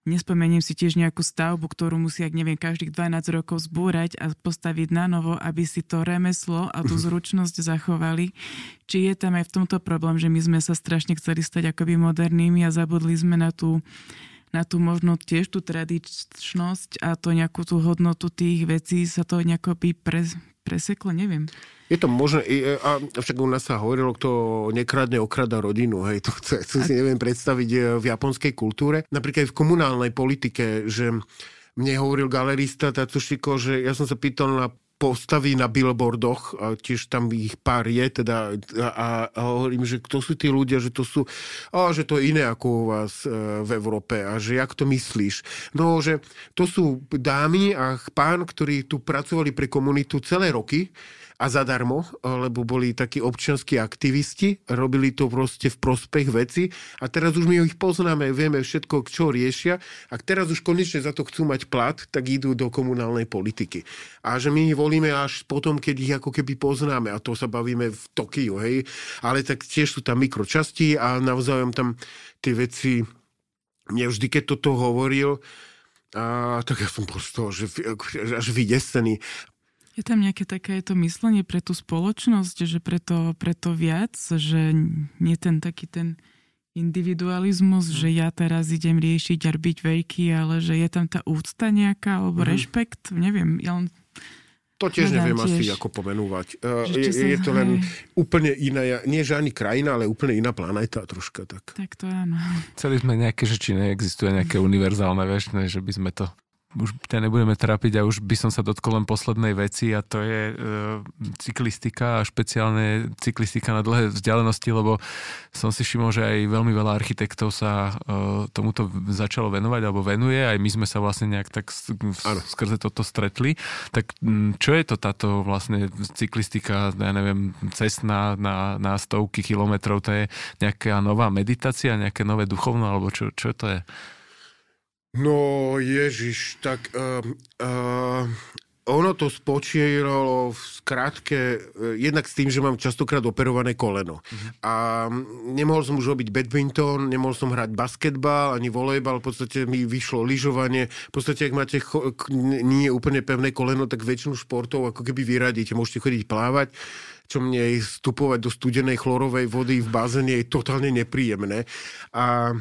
Nespomeniem si tiež nejakú stavbu, ktorú musia, neviem, každých 12 rokov zbúrať a postaviť na novo, aby si to remeslo a tú zručnosť zachovali. Či je tam aj v tomto problém, že my sme sa strašne chceli stať akoby modernými a zabudli sme na tú, na tú možno tiež tú tradičnosť a to nejakú tú hodnotu tých vecí sa to nejako by pre, preseklo, neviem. Je to možné, e, a však u nás sa hovorilo, kto nekradne, okrada rodinu, hej, to, chce, to si neviem predstaviť e, v japonskej kultúre. Napríklad aj v komunálnej politike, že mne hovoril galerista Tatsushiko, že ja som sa pýtal na postavy na billboardoch, a tiež tam ich pár je, teda, a, a hovorím, že kto sú tí ľudia, že to sú, a, že to je iné ako u vás e, v Európe a že jak to myslíš? No, že to sú dámy a pán, ktorí tu pracovali pre komunitu celé roky, a zadarmo, lebo boli takí občianskí aktivisti, robili to proste v prospech veci a teraz už my ich poznáme, vieme všetko, čo riešia a teraz už konečne za to chcú mať plat, tak idú do komunálnej politiky. A že my ich volíme až potom, keď ich ako keby poznáme a to sa bavíme v Tokiu, hej, ale tak tiež sú tam mikročasti a navzájom tam tie veci, mne vždy, keď toto hovoril, a, tak ja som bol z toho, že až vydesený. Je tam nejaké také to myslenie pre tú spoločnosť, že preto, preto viac, že nie ten taký ten individualizmus, mm. že ja teraz idem riešiť a byť veľký, ale že je tam tá úcta nejaká, alebo mm. rešpekt, neviem, ja len to tiež neviem tiež. asi ako pomenúvať. Uh, je, je to len úplne iná, nie že ani krajina, ale úplne iná planéta troška. Tak, tak to áno. Chceli sme nejaké, že či neexistuje nejaké univerzálne väčšie, že by sme to už ťa nebudeme trápiť a už by som sa dotkol len poslednej veci a to je e, cyklistika a špeciálne cyklistika na dlhé vzdialenosti, lebo som si všimol, že aj veľmi veľa architektov sa e, tomuto začalo venovať alebo venuje, aj my sme sa vlastne nejak tak skrze toto stretli. Tak čo je to táto vlastne cyklistika, ja neviem, cestná na, na stovky kilometrov, to je nejaká nová meditácia, nejaké nové duchovno, alebo čo, čo to je? No Ježiš, tak uh, uh, ono to spočívalo v skratke, uh, jednak s tým, že mám častokrát operované koleno. Uh-huh. A nemohol som už robiť badminton, nemohol som hrať basketbal, ani volejbal, v podstate mi vyšlo lyžovanie. V podstate, ak máte cho- nie úplne pevné koleno, tak väčšinu športov ako keby vyradíte. Môžete chodiť plávať, čo mne vstupovať do studenej chlorovej vody v bazéne je totálne nepríjemné. A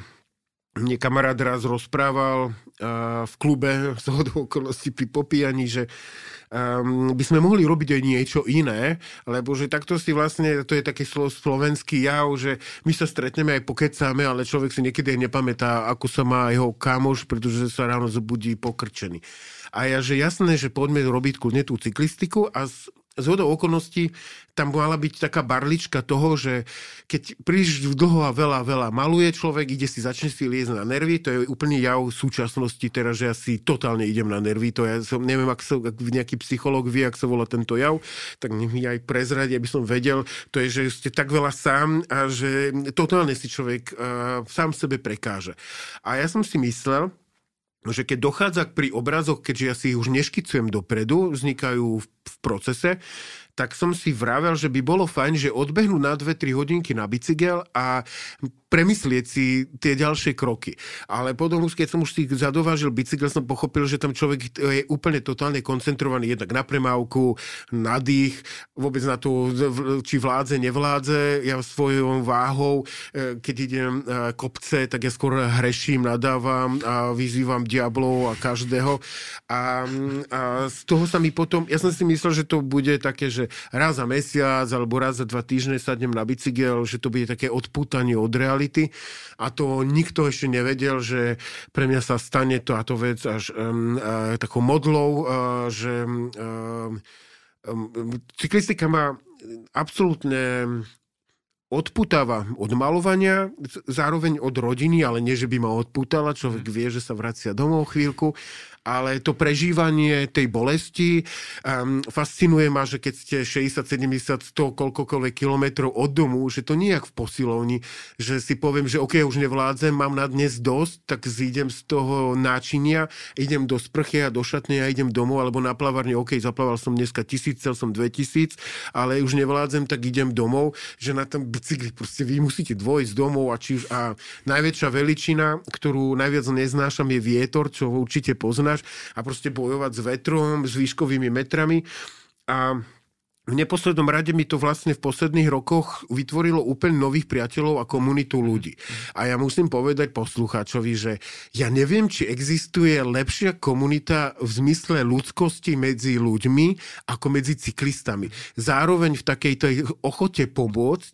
mne kamarát raz rozprával uh, v klube z hodou okolností pri popíjaní, že um, by sme mohli robiť aj niečo iné, lebo že takto si vlastne, to je taký slo, slovenský jav, že my sa stretneme aj pokecáme, ale človek si niekedy aj nepamätá, ako sa má jeho kamoš, pretože sa ráno zobudí pokrčený. A ja, že jasné, že poďme robiť kľudne tú cyklistiku a z hodou okolností tam mala byť taká barlička toho, že keď príliš dlho a veľa, veľa maluje človek, ide si, začne si liezť na nervy, to je úplne jav v súčasnosti teraz, že ja si totálne idem na nervy, to ja som, neviem, ak sa ak nejaký psychológ vie, ak sa volá tento jav, tak mi aj prezradi, aby som vedel, to je, že ste tak veľa sám a že totálne si človek uh, sám sebe prekáže. A ja som si myslel, že keď dochádza pri obrazoch, keďže ja si ich už neškicujem dopredu, vznikajú v, v procese, tak som si vravel, že by bolo fajn, že odbehnú na 2-3 hodinky na bicykel a premyslieť si tie ďalšie kroky. Ale potom keď som už si zadovážil bicykel, som pochopil, že tam človek je úplne totálne koncentrovaný jednak na premávku, na dých, vôbec na to, či vládze, nevládze. Ja svojou váhou, e, keď idem e, kopce, tak ja skôr hreším, nadávam a vyzývam diablov a každého. A, a z toho sa mi potom, ja som si myslel, že to bude také, že raz za mesiac alebo raz za dva týždne sadnem na bicykel, že to bude také odputanie od reality. Reality a to nikto ešte nevedel, že pre mňa sa stane to a to vec až um, uh, takou modlou, uh, že um, um, cyklistika má absolútne odputáva od malovania, zároveň od rodiny, ale nie, že by ma odputala, človek vie, že sa vracia domov chvíľku ale to prežívanie tej bolesti um, fascinuje ma, že keď ste 60, 70, 100, koľkokoľvek kilometrov od domu, že to nie je v posilovni, že si poviem, že OK, už nevládzem, mám na dnes dosť, tak zídem z toho náčinia, idem do sprchy a do šatne a idem domov, alebo na plavárne, OK, zaplával som dneska tisíc, chcel som 2000, ale už nevládzem, tak idem domov, že na tom bicykli proste vy musíte dvojsť domov a, či, a najväčšia veličina, ktorú najviac neznášam je vietor, čo určite poznáš a proste bojovať s vetrom, s výškovými metrami. A v neposlednom rade mi to vlastne v posledných rokoch vytvorilo úplne nových priateľov a komunitu ľudí. A ja musím povedať poslucháčovi, že ja neviem, či existuje lepšia komunita v zmysle ľudskosti medzi ľuďmi ako medzi cyklistami. Zároveň v takej ochote pomôcť,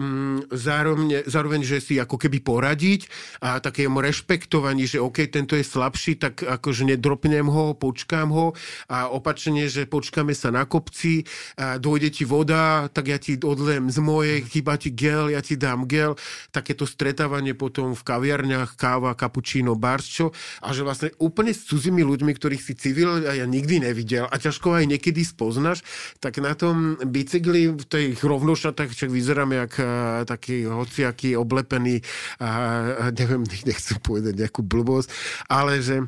mm, zároveň, zároveň, že si ako keby poradiť a takému rešpektovaní, že OK, tento je slabší, tak akože nedropnem ho, počkám ho a opačne, že počkáme sa na kopci a dojde ti voda, tak ja ti odlem z mojej, chýba ti gel, ja ti dám gel. Takéto stretávanie potom v kaviarniach, káva, kapučíno, barčo a že vlastne úplne s cudzími ľuďmi, ktorých si civil a ja nikdy nevidel a ťažko aj niekedy spoznaš, tak na tom bicykli v tej rovnošatách však vyzerám jak uh, taký hociaký oblepený a uh, neviem, nechcem povedať nejakú blbosť, ale že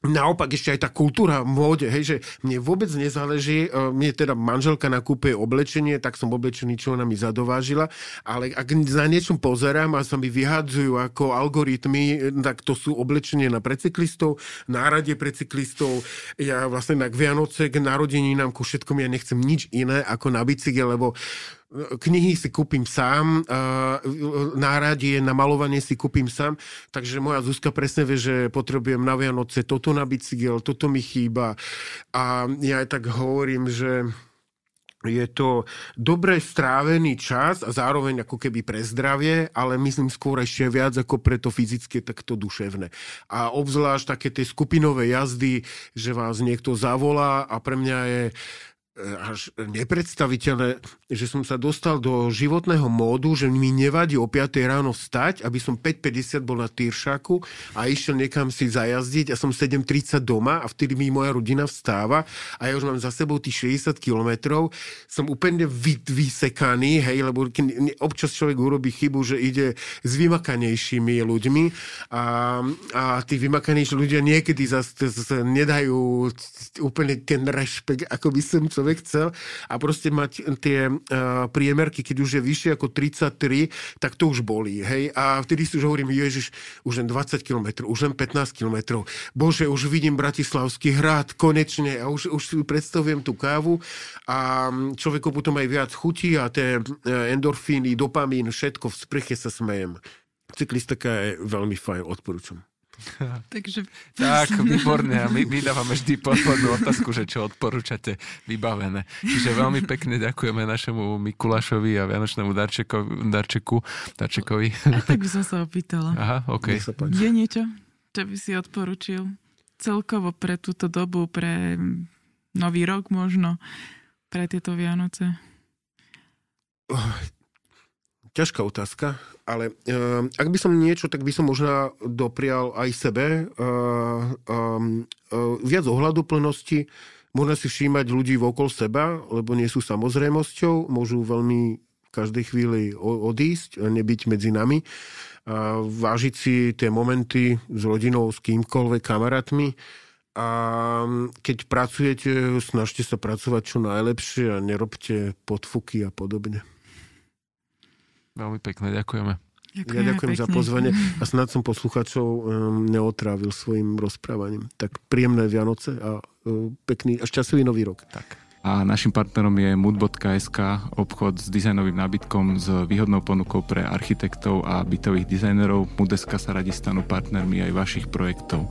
Naopak ešte aj tá kultúra v móde, hej, že mne vôbec nezáleží, e, mne teda manželka nakúpe oblečenie, tak som oblečený, čo ona mi zadovážila, ale ak za niečom pozerám a sa mi vyhadzujú ako algoritmy, tak to sú oblečenie na precyklistov, nárade precyklistov, ja vlastne na Vianoce, k narodeninám, ku všetkom ja nechcem nič iné ako na bicykel, lebo knihy si kúpim sám, náradie na malovanie si kúpim sám, takže moja Zuzka presne vie, že potrebujem na Vianoce toto na bicykel, toto mi chýba a ja aj tak hovorím, že je to dobre strávený čas a zároveň ako keby pre zdravie, ale myslím skôr ešte viac ako pre to fyzické, tak to duševné. A obzvlášť také tie skupinové jazdy, že vás niekto zavolá a pre mňa je až nepredstaviteľné, že som sa dostal do životného módu, že mi nevadí o 5 ráno vstať, aby som 5.50 bol na Tyršaku a išiel niekam si zajazdiť a som 7.30 doma a vtedy mi moja rodina vstáva a ja už mám za sebou tých 60 kilometrov. Som úplne vy, vysekaný, hej, lebo občas človek urobí chybu, že ide s vymakanejšími ľuďmi a, a tí vymakanejší ľudia niekedy zase nedajú úplne ten rešpekt, ako by som človek chcel a proste mať tie uh, priemerky, keď už je vyššie ako 33, tak to už bolí, hej. A vtedy si už hovorím, Ježiš, už len 20 km, už len 15 km. Bože, už vidím Bratislavský hrad, konečne a už, už si predstavujem tú kávu a človeku potom aj viac chutí a tie endorfíny, dopamín, všetko v sprche sa smejem. Cyklistika je veľmi fajn, odporúčam. Takže... Tak, výborne. A my, my dávame vždy poslednú otázku, že čo odporúčate vybavené. Čiže veľmi pekne ďakujeme našemu Mikulášovi a Vianočnému darčeku, darčeku, darčekovi. A tak by som sa opýtala. Aha, OK. Je niečo, čo by si odporučil celkovo pre túto dobu, pre nový rok možno, pre tieto Vianoce? Ťažká otázka, ale uh, ak by som niečo, tak by som možno doprial aj sebe uh, um, uh, viac ohľaduplnosti, možno si všímať ľudí vokol seba, lebo nie sú samozrejmosťou, môžu veľmi v každej chvíli odísť, nebyť medzi nami. A vážiť si tie momenty s rodinou, s kýmkoľvek, kamarátmi. A keď pracujete, snažte sa pracovať čo najlepšie a nerobte podfuky a podobne. Veľmi pekne, ďakujeme. Ďakujem ja ďakujem pekne. za pozvanie a snad som posluchačov um, neotrávil svojim rozprávaním. Tak príjemné Vianoce a uh, pekný a šťastlivý nový rok. Tak. A našim partnerom je mood.sk, obchod s dizajnovým nábytkom s výhodnou ponukou pre architektov a bytových dizajnerov. Mood.sk sa radi stanú partnermi aj vašich projektov.